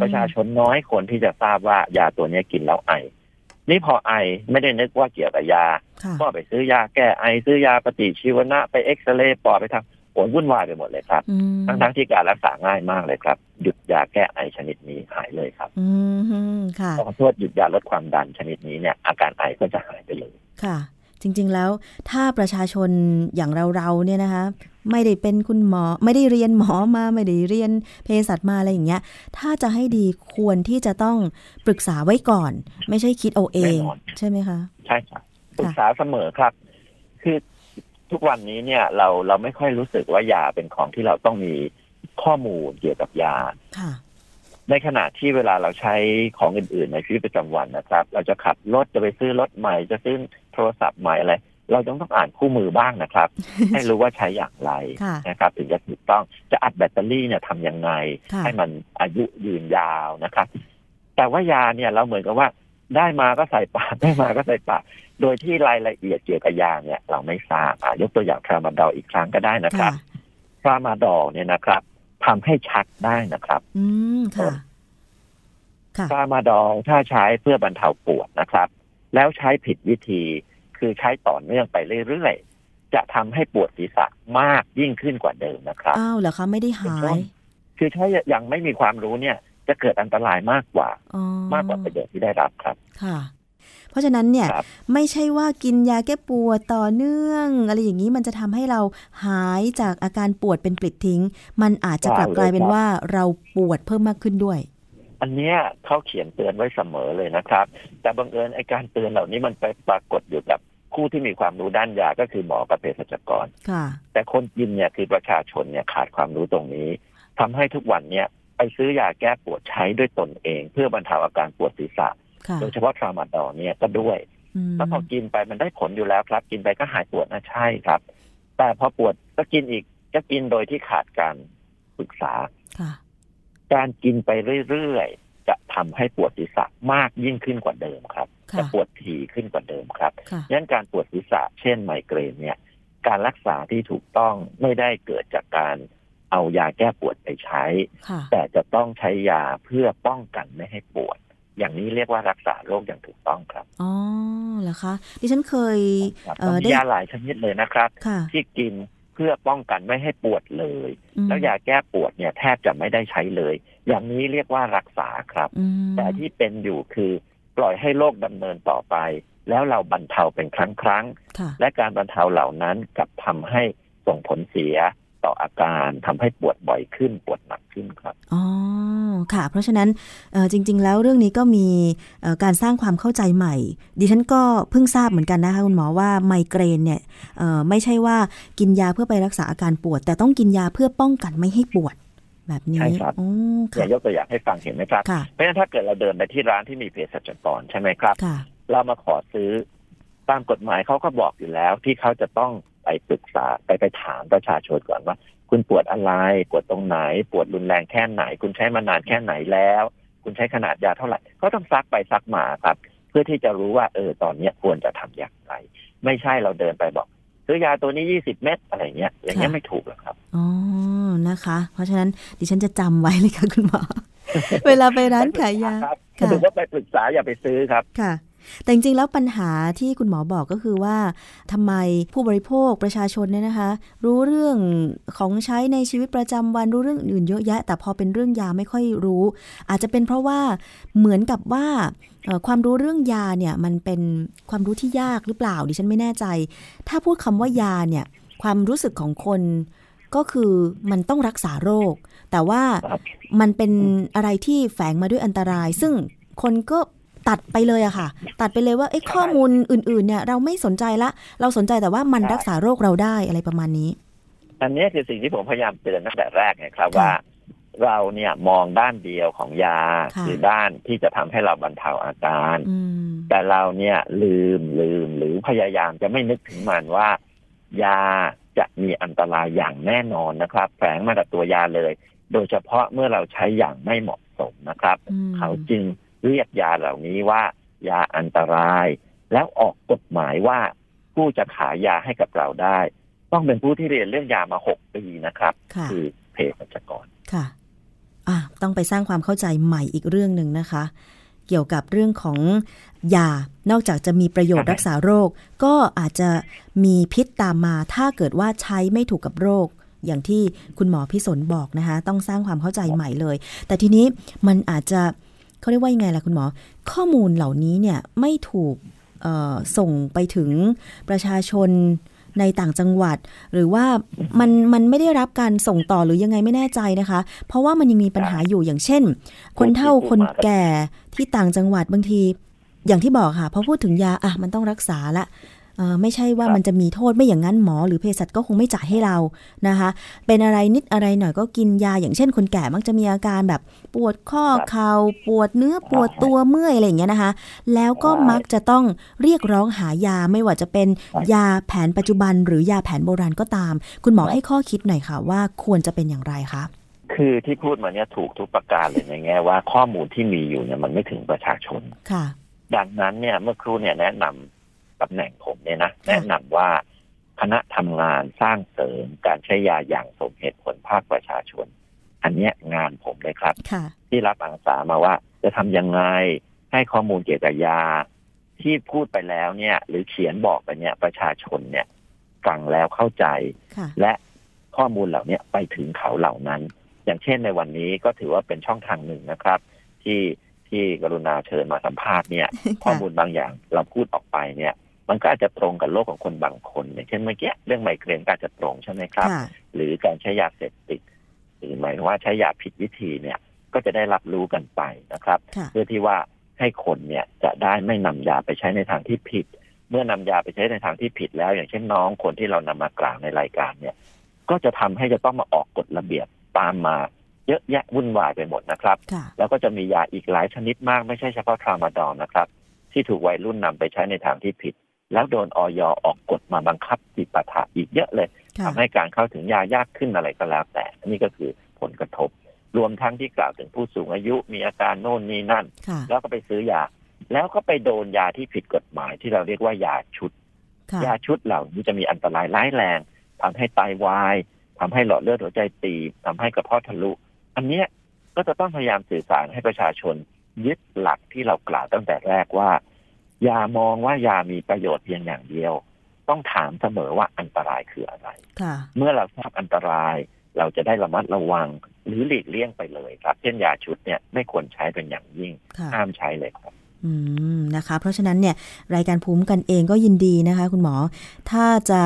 ประชาชนน้อยคนที่จะทราบว่ายาตัวนี้กินแล้วไอ นี่พอไอไม่ได้นึกว่าเกี่ยวกับยา ก็ไปซื้อยาแก้ไอซื้อยาปฏิชีวนะไปเอ็กซเรย์ปอดไปทำผลวุ่นวายไปหมดเลยครับ ทั้งทั้งที่การรักษาง่ายมากเลยครับ หยุดยาแก้ไอชนิดนี้หายเลยครับอืมค่ะพอโทษหยุดยาลดความดันชนิดนี้เนี่ยอาการไอก็จะหายไปเลยค่ะ จริง ๆ แล้วถ้าประชาชนอย่างเราๆเนี่ยนะคะไม่ได้เป็นคุณหมอ ไม่ได้เรียนหมอมาไม่ได้เรียนเภสัชมาอะไรอย่างเงี้ย ถ้าจะให้ดีควรที่จะต้องปรึกษาไว้ก่อน ไม่ใช่คิดเอาเอง ใช่ไหมคะ ใช่ครับปรึกษาเสมอครับ คือทุกวันนี้เนี่ยเราเราไม่ค่อยรู้สึกว่ายาเป็นของที่เราต้องมีข้อมูลเกี่ยวกับยา ในขณะที่เวลาเราใช้ของอื่น ๆ ในชีวิตประจำวันนะครับ เราจะขับรถจะไปซื้อรถใหม่จะซื้อโทรศัพท์ใหม่อะไรเราต้องต้องอ่านคู่มือบ้างนะครับ ให้รู้ว่าใช้อย่างไรนะครับ ถึงจะถูกต้องจะอัดแบตเตอรี่เนี่ยทำยังไง ให้มันอายุยืนยาวนะครับ แต่ว่ายาเนี่ยเราเหมือนกับว่าได้มาก็ใส่ปากได้มาก็ใส่ปากโดยที่รายละเอียดเกี่ยวกับยาเนี่ย เราไม่ทราบยกตัวอย่างทรามาดอลอีกครั้งก็ได้นะครับทรามาดอลเนี่ยนะครับ ทำให้ชักได้นะครับ อืมค่ะทรามาดอลถ้าใช้เพื่อบรรเทาปวดนะครับ แล้วใช้ผิดวิธีคือใช้ต่อเนื่องไปเรื่อยๆ จะทำให้ปวดศีรษะมากยิ่งขึ้นกว่าเดิมนะครับ อ้าวเหรอคะไม่ได้หาย คือถ้ายังไม่มีความรู้เนี่ย จะเกิดอันตรายมากกว่ามากกว่าประโยชน์ที่ได้รับครับ ค่ะ เพราะฉะนั้นเนี่ยไม่ใช่ว่ากินยาแก้ปวดต่อเนื่อง อะไรอย่างนี้มันจะทำให้เราหายจากอาการปวดเป็นปลิดทิ้ง มันอาจจะกลับกลายเป็นว่าเราปวดเพิ่มมากขึ้นด้วย อันเนี้ยเขาเขียนเตือนไว้เสมอเลยนะครับ แต่บังเอิญไอการเตือนเหล่านี้มันไปปรากฏอยู่กับคู่ที่มีความรู้ด้านยาก็คือหมอกับเภสัชกรแต่คนกินเนี่ยคือประชาชนเนี่ยขาดความรู้ตรงนี้ทำให้ทุกวันเนี่ยไปซื้อยาแก้ปวดใช้ด้วยตนเอง เพื่อบรรเทาอาการปวดศีรษะ โดยเฉพาะทรามาดอเนี่ยก็ด้วยแล้วพอกินไปมันได้ผลอยู่แล้วครับ กินไปก็หายปวดนะใช่ครับ แต่พอปวดก็กินอีกก็กินโดยที่ขาดการปรึกษาการกินไปเรื่อยๆจะทำให้ปวดศีรษะมากยิ่งขึ้นกว่าเดิมครับ จะปวดถี่ขึ้นกว่าเดิมครับดังนั้นการปวดศีรษะเช่นไมเกรนเนี่ย การรักษาที่ถูกต้องไม่ได้เกิดจากการเอายาแก้ปวดไปใช้ แต่จะต้องใช้ยาเพื่อป้องกันไม่ให้ปวด อย่างนี้เรียกว่ารักษาโรคอย่างถูกต้องครับ อ๋อเหรอคะดิฉันเคยได้ยาหลายชนิดเลยนะครับ ที่กินเพื่อป้องกันไม่ให้ปวดเลย แล้วยาแก้ปวดเนี่ยแทบจะไม่ได้ใช้เลย อย่างนี้เรียกว่ารักษาครับ แต่ที่เป็นอยู่คือปล่อยให้โรคดำเนินต่อไป แล้วเราบรรเทาเป็นครั้งครั้ง และการบรรเทาเหล่านั้นกับทำให้ส่งผลเสีย ต่ออาการทำให้ปวดบ่อยขึ้นปวดหนักขึ้นครับอ๋อค่ะ เพราะฉะนั้นจริง ๆ แล้วเรื่องนี้ก็มีการสร้างความเข้าใจใหม่ ดิฉันก็เพิ่งทราบเหมือนกันนะคะคุณหมอว่าไมเกรนเนี่ยไม่ใช่ว่ากินยาเพื่อไปรักษาอาการปวด แต่ต้องกินยาเพื่อป้องกันไม่ให้ปวดแบบนี้ใช่ครับอย่ายกตัวอย่างให้ฟังเห็นไหมครับ เพราะฉะนั้นถ้าเกิดเราเดินไปที่ร้านที่มีเภสัชกรใช่ไหมครับ เรามาขอซื้อตามกฎหมายเขาก็บอกอยู่แล้วที่เขาจะต้อง ไปปรึกษาไปไปถามประชาชนก่อนว่า คุณปวดอะไร ปวดตรงไหน ปวดรุนแรงแค่ไหน คุณใช้มานานแค่ไหนแล้ว คุณใช้ขนาดยาเท่าไหร่ก็ต้องซักไปซักมาครับ เพื่อที่จะรู้ว่าเออตอนนี้ควรจะทำอย่างไร ไม่ใช่เราเดินไปบอกซื้อยาตัวนี้ยี่สิบเม็ดอะไรเงี้ยอย่างเงี้ยไม่ถูกหรอกครับอ๋อนะคะ เพราะฉะนั้นดิฉันจะจำไว้เลยค่ะคุณหมอเวลาไปร้านขายยาถ้าถือว่าไปปรึกษาอย่าไปซื้อครับค่ะ แต่จริงๆแล้วปัญหาที่คุณหมอบอกก็คือว่าทำไมผู้บริโภคประชาชนเนี่ยนะคะ รู้เรื่องของใช้ในชีวิตประจำวันรู้เรื่องอื่นเยอะแยะ แต่พอเป็นเรื่องยาไม่ค่อยรู้ อาจจะเป็นเพราะว่าเหมือนกับว่าความรู้เรื่องยาเนี่ยมันเป็นความรู้ที่ยากหรือเปล่าดิฉันไม่แน่ใจ ถ้าพูดคำว่ายาเนี่ยความรู้สึกของคนก็คือมันต้องรักษาโรค แต่ว่ามันเป็นอะไรที่แฝงมาด้วยอันตราย ซึ่งคนก็ ตัดไปเลยอะค่ะ ตัดไปเลยว่าไอ้ข้อมูลอื่น ๆ เนี่ยเราไม่สนใจละ เราสนใจแต่ว่ามันรักษาโรคเราได้อะไรประมาณนี้ อันนี้คือสิ่งที่ผมพยายามเตือนตั้งแต่แรกไงครับว่าเราเนี่ยมองด้านเดียวของยาหรือด้านที่จะทำให้เราบรรเทาอาการ แต่เราเนี่ยลืมลืมหรือพยายามจะไม่นึกถึงมันว่า ยาจะมีอันตรายอย่างแน่นอนนะครับแฝงมากับตัวยาเลย โดยเฉพาะเมื่อเราใช้อย่างไม่เหมาะสมนะครับ เขาจึง เรียกยาเหล่านี้ว่ายาอันตราย แล้วออกกฎหมายว่าผู้จะขายยาให้กับเราได้ ต้องเป็นผู้ที่เรียนเรื่องยามาหกปีนะครับ คือเภสัชกรค่ะอะ ต้องไปสร้างความเข้าใจใหม่อีกเรื่องหนึ่งนะคะ เกี่ยวกับเรื่องของยานอกจากจะมีประโยชน์รักษาโรค ก็อาจจะมีพิษตามมาถ้าเกิดว่าใช้ไม่ถูกกับโรค อย่างที่คุณหมอพิสนบอกนะคะ ต้องสร้างความเข้าใจใหม่เลย แต่ทีนี้มันอาจจะ เขาเรียกว่ายังไงล่ะคุณหมอ ข้อมูลเหล่านี้เนี่ยไม่ถูกส่งไปถึงประชาชนในต่างจังหวัด หรือว่ามันมันไม่ได้รับการส่งต่อหรือยังไงไม่แน่ใจนะคะ เพราะว่ามันยังมีปัญหาอยู่อย่างเช่น คนเฒ่าคนแก่ที่ต่างจังหวัดบางที อย่างที่บอกค่ะพอพูดถึงยาอะมันต้องรักษาละ ไม่ใช่ว่ามันจะมีโทษไม่อย่างนั้นหมอหรือเภสัชก็คงไม่จ่ายให้เรานะคะ เป็นอะไรนิดอะไรหน่อยก็กินยาอย่างเช่นคนแก่มักจะมีอาการแบบปวดข้อเข่าปวดเนื้อปวดตัวเมื่อยอะไรอย่างเงี้ยนะคะ แล้วก็มักจะต้องเรียกร้องหายาไม่ว่าจะเป็นยาแผนปัจจุบัน หรือยาแผนโบราณก็ตาม คุณหมอให้ข้อคิดหน่อยค่ะว่าควรจะเป็นอย่างไรคะคือที่พูดมาเนี่ยถูกทุกประการเลยในแง่ว่าข้อมูลที่มีอยู่เนี่ยมันไม่ถึงประชาชนค่ะ ดังนั้นเนี่ยเมื่อครู่เนี่ยแนะนำ ตำแหน่งผมเนี่ยนะแนะนำว่าคณะทำงานสร้างเสริมการใช้ยาอย่างสมเหตุผลภาคประชาชน อันนี้งานผมเลยครับ ที่รับอาสามาว่า จะทำยังไงให้ข้อมูลเกี่ยวกับยา ที่พูดไปแล้วเนี่ย หรือเขียนบอกไปเนี่ยประชาชนเนี่ยฟังแล้วเข้าใจ และข้อมูลเหล่านี้ไปถึงเขาเหล่านั้น อย่างเช่นในวันนี้ก็ถือว่าเป็นช่องทางหนึ่งนะครับ ที่ที่กรุณาเชิญมาสัมภาษณ์เนี่ย ข้อมูลบางอย่างเราพูดออกไปเนี่ย มันก็อาจจะตรงกับโลกของคนบางคนอย่างเช่นเมื่อกี้เรื่องไมเกรนก็จะตรงใช่ไหมครับ หรือการใช้ยาเสพติดหรือหมายว่าใช้ยาผิดวิธีเนี่ย ก็จะได้รับรู้กันไปนะครับ เพื่อที่ว่าให้คนเนี่ยจะได้ไม่นำยาไปใช้ในทางที่ผิด เมื่อนำยาไปใช้ในทางที่ผิดแล้ว อย่างเช่นน้องคนที่เรานำมากล่าวในรายการเนี่ย ก็จะทำให้จะต้องมาออกกฎระเบียบตามมาเยอะแยะวุ่นวายไปหมดนะครับ แล้วก็จะมียาอีกหลายชนิดมากไม่ใช่เฉพาะทรามาดอนนะครับ ที่ถูกวัยรุ่นนำไปใช้ในทางที่ผิด แล้วโดนออยออกกฎมาบังคับจิปาถะอีกเยอะเลยทำให้การเข้าถึงยายากขึ้นอะไรก็แล้วแต่นี่ก็คือผลกระทบ รวมทั้งที่กล่าวถึงผู้สูงอายุมีอาการโน่นนี่นั่น แล้วก็ไปซื้อยา แล้วก็ไปโดนยาที่ผิดกฎหมายที่เราเรียกว่ายาชุด ยาชุดเหล่านี้จะมีอันตรายร้ายแรงทำให้ไตาวายทำให้หลอดเลือดหัวใจตีบทำให้กระเพาะทะลุ อันเนี้ยก็จะต้องพยายามสื่อสารให้ประชาชนยึดหลักที่เรากล่าวตั้งแต่แรกว่า อย่ามองว่ายามีประโยชน์เพียงอย่างเดียว ต้องถามเสมอว่าอันตรายคืออะไร เมื่อเราทราบอันตรายเราจะได้ระมัดระวังหรือหลีกเลี่ยงไปเลยครับ เช่นยาชุดเนี่ยไม่ควรใช้เป็นอย่างยิ่งห้ามใช้เลยครับอืม นะคะ เพราะฉะนั้นเนี่ยรายการภูมิกันเองก็ยินดีนะคะ คุณหมอ ถ้าจะ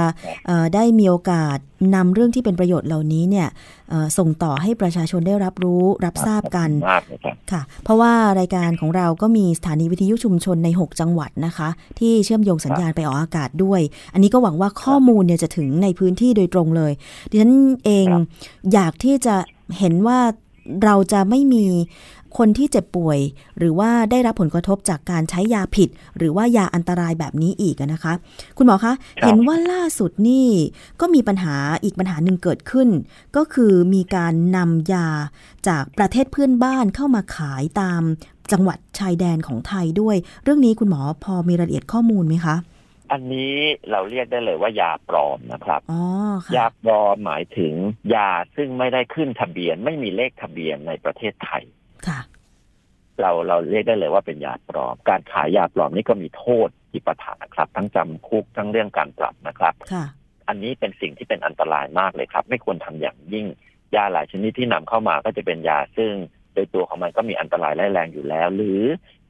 ได้มีโอกาสนำเรื่องที่เป็นประโยชน์เหล่านี้เนี่ยส่งต่อให้ประชาชนได้รับรู้รับทราบกันค่ะ เพราะว่ารายการของเราก็มีสถานีวิทยุชุมชนใน 6 จังหวัดนะคะ ที่เชื่อมโยงสัญญาณไปออกอากาศด้วย อันนี้ก็หวังว่าข้อมูลเนี่ยจะถึงในพื้นที่โดยตรงเลยดิฉันเองอยากที่จะเห็นว่าเราจะไม่มี คนที่เจ็บป่วย หรือว่าได้รับผลกระทบจากการใช้ยาผิด หรือว่ายาอันตรายแบบนี้อีกนะคะ คุณหมอคะ เห็นว่าล่าสุดนี่ก็มีปัญหาอีกปัญหาหนึ่งเกิดขึ้น ก็คือมีการนำยาจากประเทศเพื่อนบ้านเข้ามาขายตามจังหวัดชายแดนของไทยด้วย เรื่องนี้คุณหมอพอมีรายละเอียดข้อมูลไหมคะอันนี้เราเรียกได้เลยว่ายาปลอมนะครับยาปลอมหมายถึงยาซึ่งไม่ได้ขึ้นทะเบียน ไม่มีเลขทะเบียนในประเทศไทยค่ะ เราเราเรียกได้เลยว่าเป็นยาปลอม การขายยาปลอมนี่ก็มีโทษจิปาถะครับ ทั้งจำคุกทั้งเรื่องการปรับนะครับค่ะอันนี้เป็นสิ่งที่เป็นอันตรายมากเลยครับ ไม่ควรทำอย่างยิ่งยาหลายชนิดที่นำเข้ามาก็จะเป็นยาซึ่ง โดยตัวของมันก็มีอันตรายร้ายแรงอยู่แล้ว หรือ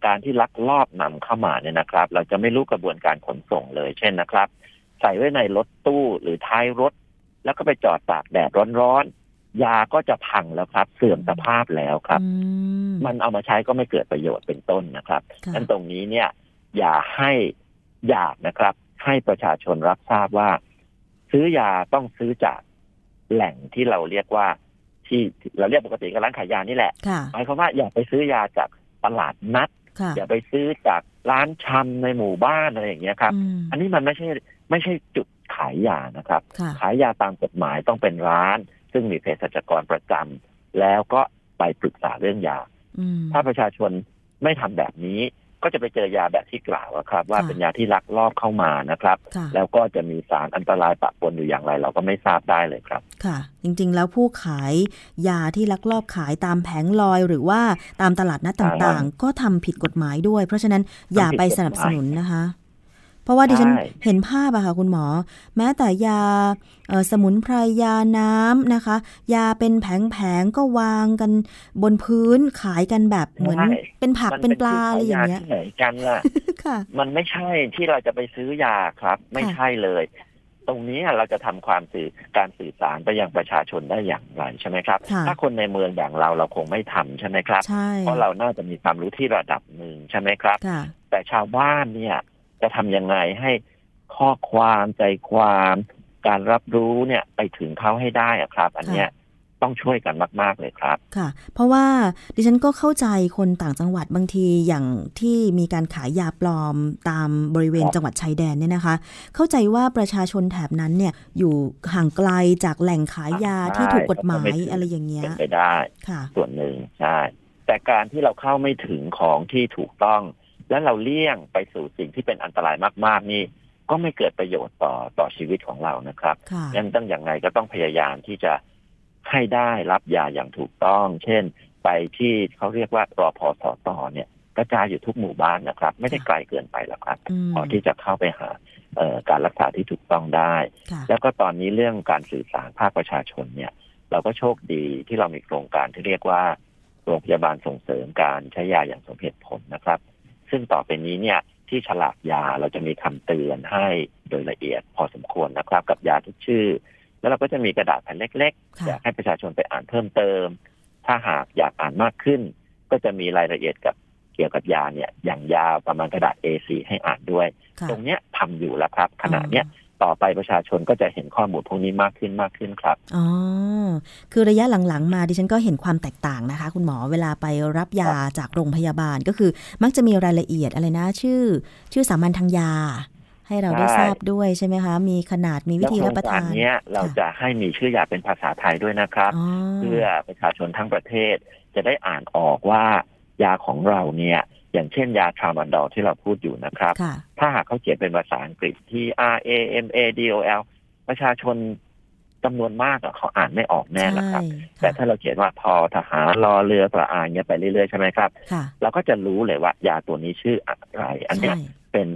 การที่ลักลอบนำเข้ามาเนี่ยนะครับ เราจะไม่รู้กระบวนการขนส่งเลยเช่นนะครับ ใส่ไว้ในรถตู้หรือท้ายรถ แล้วก็ไปจอดตากแดดร้อน ยาก็จะพังแล้วครับ เสื่อมสภาพแล้วครับ มันเอามาใช้ก็ไม่เกิดประโยชน์เป็นต้นนะครับดังนั้นตรงนี้เนี่ย อย่าให้อยากนะครับ ให้ประชาชนรับทราบว่า ซื้อยาต้องซื้อจากแหล่งที่เราเรียกว่า ที่เราเรียกปกติก็ร้านขายยานี่แหละหมายความว่าอย่าไปซื้อยาจากตลาดนัด อย่าไปซื้อจากร้านชำในหมู่บ้านอะไรอย่างเงี้ยครับ อันนี้มันไม่ใช่ไม่ใช่จุดขายยานะครับ ขายยาตามกฎหมายต้องเป็นร้าน ซึ่งมีเภสัชกรประจำแล้วก็ไปปรึกษาเรื่องยา ถ้าประชาชนไม่ทำแบบนี้ ก็จะไปเจอยาแบบที่กล่าวครับ ว่าเป็นยาที่ลักลอบเข้ามานะครับ แล้วก็จะมีสารอันตรายปะปนอยู่อย่างไร เราก็ไม่ทราบได้เลยครับ ค่ะ จริงๆ แล้วผู้ขายยาที่ลักลอบขายตามแผงลอยหรือว่าตามตลาดนัดต่างๆ ก็ทำผิดกฎหมายด้วย เพราะฉะนั้นอย่าไปสนับสนุนนะคะ เพราะว่าดิฉันเห็นภาพอะค่ะคุณหมอ แม้แต่ยาสมุนไพรยาน้ำนะคะ ยาเป็นแผงๆก็วางกันบนพื้นขายกันแบบเหมือน เป็นผักเป็นปลาอะไรอย่างเงี้ยไหนกันล่ะมันไม่ใช่ที่เราจะไปซื้อยาครับ ไม่ใช่เลย ตรงนี้เราจะทำความสื่อการสื่อสารไปยังประชาชนได้อย่างไรใช่ไหมครับ ถ้าคนในเมืองอย่างเราเราคงไม่ทำใช่ไหมครับ เพราะเราน่าจะมีความรู้ที่ระดับหนึ่งใช่ไหมครับ แต่ชาวบ้านเนี่ย จะทำยังไงให้ข้อความใจความ การรับรู้เนี่ยไปถึงเขาให้ได้อะครับ อันเนี้ยต้องช่วยกันมาก ๆ เลยครับ ค่ะ เพราะว่าดิฉันก็เข้าใจคนต่างจังหวัดบางทีอย่างที่มีการขายยาปลอมตามบริเวณจังหวัดชายแดนเนี่ยนะคะ เข้าใจว่าประชาชนแถบนั้นเนี่ยอยู่ห่างไกลจากแหล่งขายยาที่ถูกกฎหมายอะไรอย่างเงี้ยเป็นไปได้ค่ะ ส่วนหนึ่งใช่แต่การที่เราเข้าไม่ถึงของที่ถูกต้อง แล้วเราเลี่ยงไปสู่สิ่งที่เป็นอันตรายมาก ๆ นี่ ก็ไม่เกิดประโยชน์ต่อต่อชีวิตของเรานะครับงั้นต้องอย่างไรก็ต้องพยายามที่จะให้ได้รับยาอย่างถูกต้อง เช่น ไปที่เขาเรียกว่ารอพอสอต่อเนี่ยกระจายอยู่ทุกหมู่บ้านนะครับ ไม่ได้ไกลเกินไปแล้วครับพอที่จะเข้าไปหาการรักษาที่ถูกต้องได้ แล้วก็ตอนนี้เรื่องการสื่อสารภาคประชาชนเนี่ย เราก็โชคดีที่เรามีโครงการที่เรียกว่าโรงพยาบาลส่งเสริมการใช้ยาอย่างสมเหตุผลนะครับ ซึ่งต่อไปนี้เนี่ยที่ฉลากยาเราจะมีคำเตือนให้โดยละเอียดพอสมควรนะครับ กับยาทุกชื่อ แล้วเราก็จะมีกระดาษแผ่นเล็กๆอยากให้ประชาชนไปอ่านเพิ่มเติม ถ้าหากอยากอ่านมากขึ้น ก็จะมีรายละเอียดกับเกี่ยวกับยาเนี่ยอย่างยาวประมาณกระดาษ A4 ให้อ่านด้วย ตรงเนี้ยทำอยู่แล้วครับขณะเนี้ย ต่อไปประชาชนก็จะเห็นข้อมูลพวกนี้มากขึ้นมากขึ้นครับอ๋อคือระยะหลังๆ มาดิฉันก็เห็นความแตกต่างนะคะ คุณหมอเวลาไปรับยาจากโรงพยาบาลก็คือ มักจะมีรายละเอียดอะไรนะชื่อ ชื่อสามัญทางยา ให้เราได้ทราบด้วยใช่ไหมคะ มีขนาดมีวิธีรับประทานเนี้ยเราจะให้มีชื่อยาเป็นภาษาไทยด้วยนะครับ เพื่อประชาชนทั้งประเทศจะได้อ่านออกว่า ยาของเราเนี่ยอย่างเช่นยาทรามาดอลที่เราพูดอยู่นะครับ ถ้าหากเขาเขียนเป็นภาษาอังกฤษที่ R A M A D O L ประชาชนจำนวนมากเขาอ่านไม่ออกแน่นะครับ แต่ถ้าเราเขียนว่าพอทหารรอเรือประอานเงี้ยไปเรื่อยๆใช่ไหมครับ เราก็จะรู้เลยว่ายาตัวนี้ชื่ออะไร อันนี้เป็น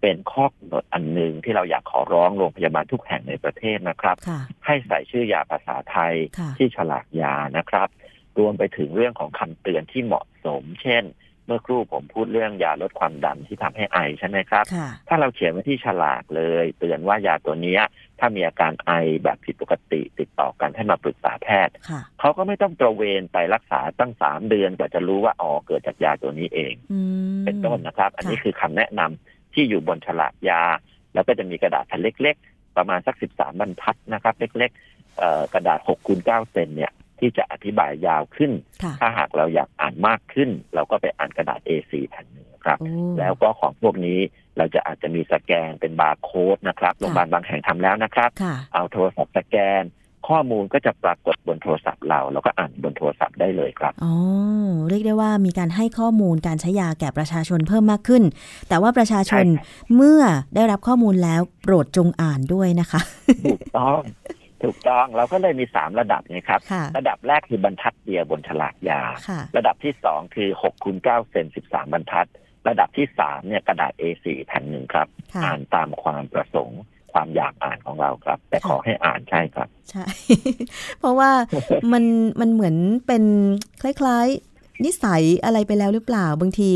เป็นข้อกำหนดอันหนึ่งที่เราอยากขอร้องโรงพยาบาลทุกแห่งในประเทศนะครับ ให้ใส่ชื่อยาภาษาไทยที่ฉลากยานะครับ รวมไปถึงเรื่องของคำเตือนที่เหมาะสม เช่น เมื่อครู่ผมพูดเรื่องยาลดความดันที่ทำให้ไอใช่ไหมครับ ถ้าเราเขียนไว้ที่ฉลากเลย เตือนว่ายาตัวนี้ถ้ามีอาการไอแบบผิดปกติติดต่อกันให้มาปรึกษาแพทย์ เขาก็ไม่ต้องตระเวนไปรักษาตั้งสามเดือนกว่าจะรู้ว่าอ๋อเกิดจากยาตัวนี้เอง เป็นต้นนะครับ อันนี้คือคำแนะนำที่อยู่บนฉลากยา แล้วก็จะมีกระดาษแผ่นเล็ก ๆ ประมาณสักสิบสามบรรทัดนะครับ เล็ก ๆกระดาษหกคูณเก้าเซนเนี่ย ที่จะอธิบายยาวขึ้น ถ้าหากเราอยากอ่านมากขึ้น เราก็ไปอ่านกระดาษ A4 แผ่นหนึ่งครับ แล้วก็ของพวกนี้เราจะอาจจะมีสแกนเป็นบาร์โค้ดนะครับโรงพยาบาลบางแห่งทำแล้วนะครับ เอาโทรศัพท์สแกน ข้อมูลก็จะปรากฏบนโทรศัพท์เราแล้วก็อ่านบนโทรศัพท์ได้เลยครับอ๋อเรียกได้ว่ามีการให้ข้อมูลการใช้ยาแก่ประชาชนเพิ่มมากขึ้น แต่ว่าประชาชนเมื่อได้รับข้อมูลแล้วโปรดจงอ่านด้วยนะคะถูกต้อง ถูกต้องเราก็เลยมีสามระดับนะครับ ระดับแรกคือบรรทัดเดียวบนฉลากยา ระดับที่สองคือหกคูณเก้าเซนสิบสามบรรทัด ระดับที่สามเนี่ยกระดาษ A4 แผ่นหนึ่งครับ อ่านตามความประสงค์ความอยากอ่านของเราครับ แต่ขอให้อ่านใช่ครับ ใช่ เพราะว่ามันมันเหมือนเป็นคล้าย ๆ นิสัยอะไรไปแล้วหรือเปล่าบางที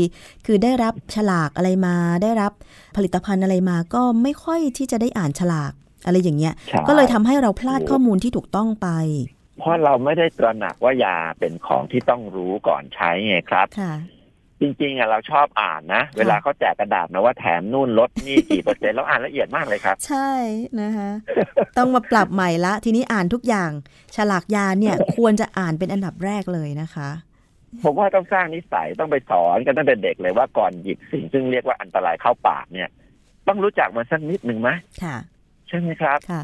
คือได้รับฉลากอะไรมา ได้รับผลิตภัณฑ์อะไรมาก็ไม่ค่อยที่จะได้อ่านฉลาก อะไรอย่างเงี้ย ก็เลยทำให้เราพลาดข้อมูลที่ถูกต้องไป เพราะเราไม่ได้ตระหนักว่ายาเป็นของที่ต้องรู้ก่อนใช้ไงครับจริงๆอะเราชอบอ่านนะ เวลาเขาแจกกระดาษนะว่าแถมนู่นลดนี่กี่เปอร์เซ็นต์เราอ่านละเอียดมากเลยครับ ใช่นะคะต้องมาปรับใหม่ละ ทีนี้อ่านทุกอย่าง ฉลากยาเนี่ยควรจะอ่านเป็นอันดับแรกเลยนะคะ ผมว่าต้องสร้างนิสัยต้องไปสอนกันตั้งแต่เด็กเลยว่าก่อนหยิบสิ่งซึ่งเรียกว่าอันตรายเข้าปากเนี่ย ต้องรู้จักมันสักนิดหนึ่งไหมค่ะ ช่ไหมครับค่ะ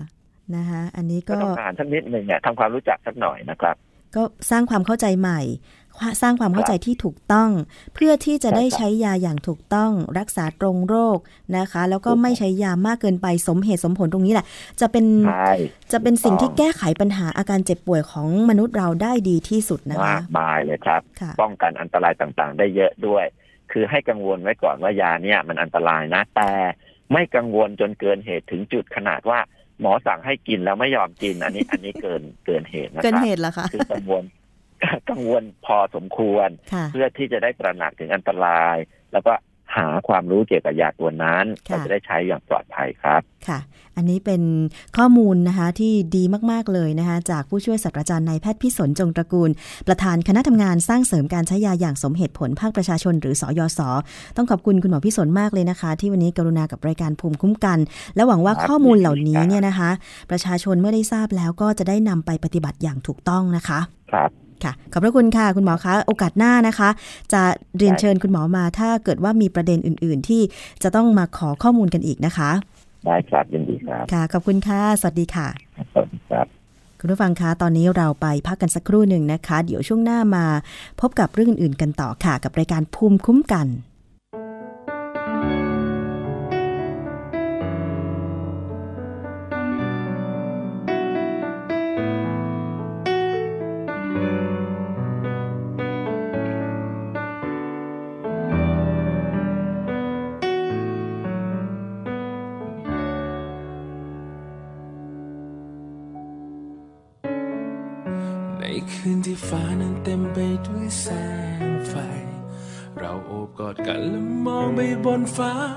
นะคะอันนี้ก็ต้องอ่านสักนิดหนึ่งเนี่ยทำความรู้จักสักหน่อยนะครับ ก็สร้างความเข้าใจใหม่ สร้างความเข้าใจที่ถูกต้อง เพื่อที่จะได้ใช้ยาอย่างถูกต้อง รักษาตรงโรคนะคะ แล้วก็ไม่ใช้ยามากเกินไปสมเหตุสมผลตรงนี้แหละ จะเป็นจะเป็นสิ่งที่แก้ไขปัญหาอาการเจ็บป่วยของมนุษย์เราได้ดีที่สุดนะคะมากมายเลยครับ ป้องกันอันตรายต่างๆ ได้เยอะด้วย คือให้กังวลไว้ก่อนว่ายาเนี่ยมันอันตรายนะแต่ ไม่กังวลจนเกินเหตุถึงจุดขนาดว่า หมอสั่งให้กินแล้วไม่ยอมกิน อันนี้ อันนี้เกินเกินเหตุนะครับเกินเหตุแล้วคะคือกังวลกังวลพอสมควร เพื่อที่จะได้ตระหนักถึงอันตราย แล้วก็ หาความรู้เกี่ยวกับยาตัวนั้นก็จะได้ใช้อย่างปลอดภัยครับค่ะ อันนี้เป็นข้อมูลนะคะที่ดีมากๆเลยนะคะจากผู้ช่วยศาสตราจารย์นายแพทย์พิสนจงตระกูล ประธานคณะทำงานสร้างเสริมการใช้ยาอย่างสมเหตุผลภาคประชาชน หรือสอยศต้องขอบคุณคุณหมอพิสนมากเลยนะคะ ที่วันนี้กรุณากับรายการภูมิคุ้มกัน และหวังว่าข้อมูลเหล่านี้เนี่ยนะคะ ประชาชนเมื่อได้ทราบแล้วก็จะได้นำไปปฏิบัติอย่างถูกต้องนะคะ ครับ ค่ะ ขอบพระคุณค่ะ คุณหมอคะ โอกาสหน้านะคะ จะเรียนเชิญคุณหมอมา ถ้าเกิดว่ามีประเด็นอื่น ๆ ที่จะต้องมาขอข้อมูลกันอีกนะคะ ได้ครับยินดีครับ ค่ะ ขอบคุณค่ะ สวัสดีค่ะ สวัสดีครับคุณผู้ฟังคะ ตอนนี้เราไปพักกันสักครู่หนึ่งนะคะ เดี๋ยวช่วงหน้ามาพบกับเรื่องอื่นๆกันต่อค่ะ กับรายการภูมิคุ้มกันคืน ไ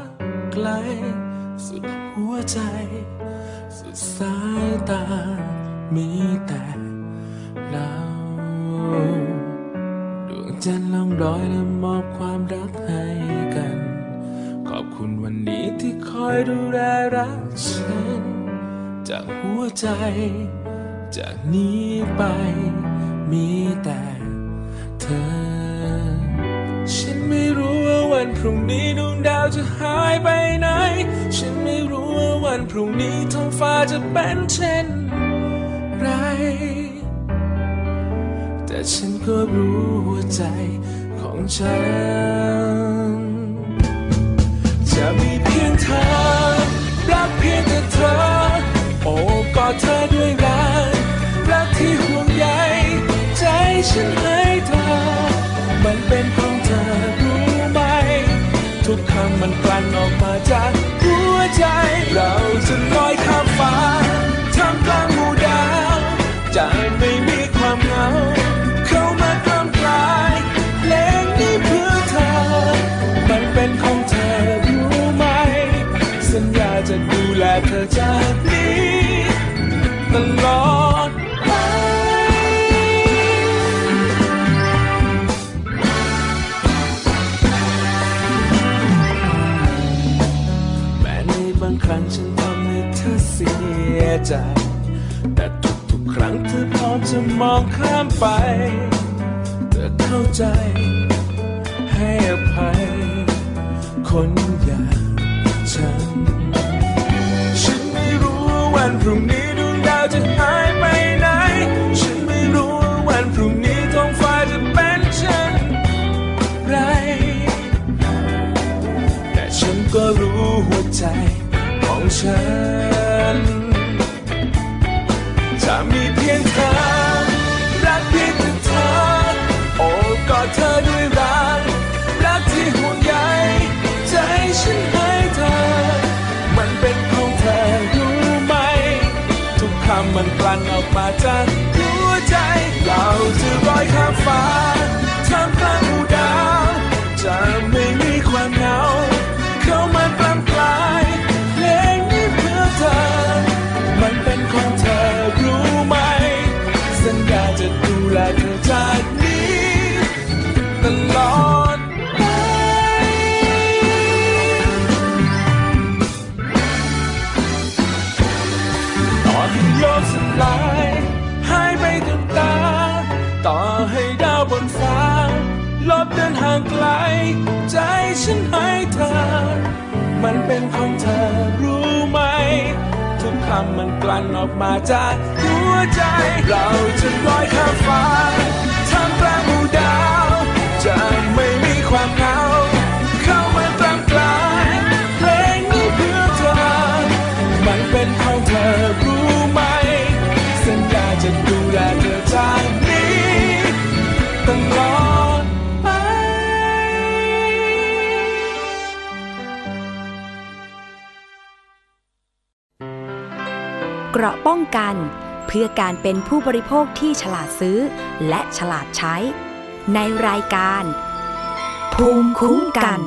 มองข้ามไปเธอเข้าใจให้อภัย คนอย่างฉัน ฉันไม่รู้ว่าวันพรุ่งนี้ดวงดาวจะหายไปไหน ฉันไม่รู้ว่าวันพรุ่งนี้ท้องฟ้าจะเป็นเช่นไร แต่ฉันก็รู้หัวใจของฉัน มันกลั่นออกมาจากหัวใจ เราจะลอยข้ามฟ้า ฉันให้เธอ มันเป็นของเธอรู้ไหม ทุกคำมันกลั่นออกมาจากหัวใจ เราจะลอยข้ามฟ้าท่ามกลางหมู่ดาว จะไม่มีความเหงา ราะป้องกัน เพื่อการเป็นผู้บริโภคที่ฉลาดซื้อ และฉลาดใช้ ในรายการ ภูมิคุ้มกัน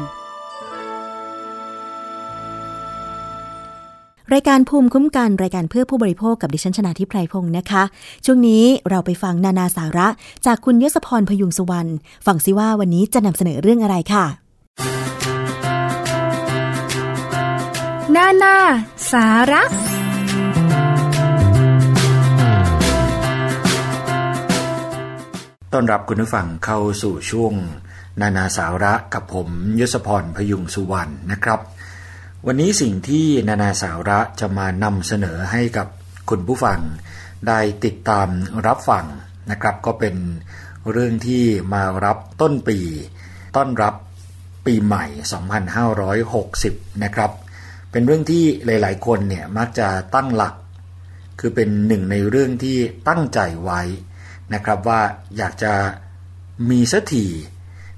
รายการภูมิคุ้มกันรายการเพื่อผู้บริโภคกับดิฉันชนาทิพไพรพงศ์นะคะ ช่วงนี้เราไปฟังนานาสาระ จากคุณยศพรพยุงสุวรรณฟังซิว่าวันนี้จะนำเสนอเรื่องอะไรค่ะนานา สาระ ต้อนรับคุณผู้ฟังเข้าสู่ช่วง นานาสาระกับผมยศพรพยุงสุวรรณนะครับ วันนี้สิ่งที่นานาสาระจะมานำเสนอให้กับคุณผู้ฟัง ได้ติดตามรับฟังนะครับ ก็เป็นเรื่องที่มารับต้นปี ต้อนรับปีใหม่ 2560 นะครับ เป็นเรื่องที่หลาย ๆ คนเนี่ยมักจะตั้งหลัก คือเป็นหนึ่งในเรื่องที่ตั้งใจไว้ นะครับว่าอยากจะมีสักที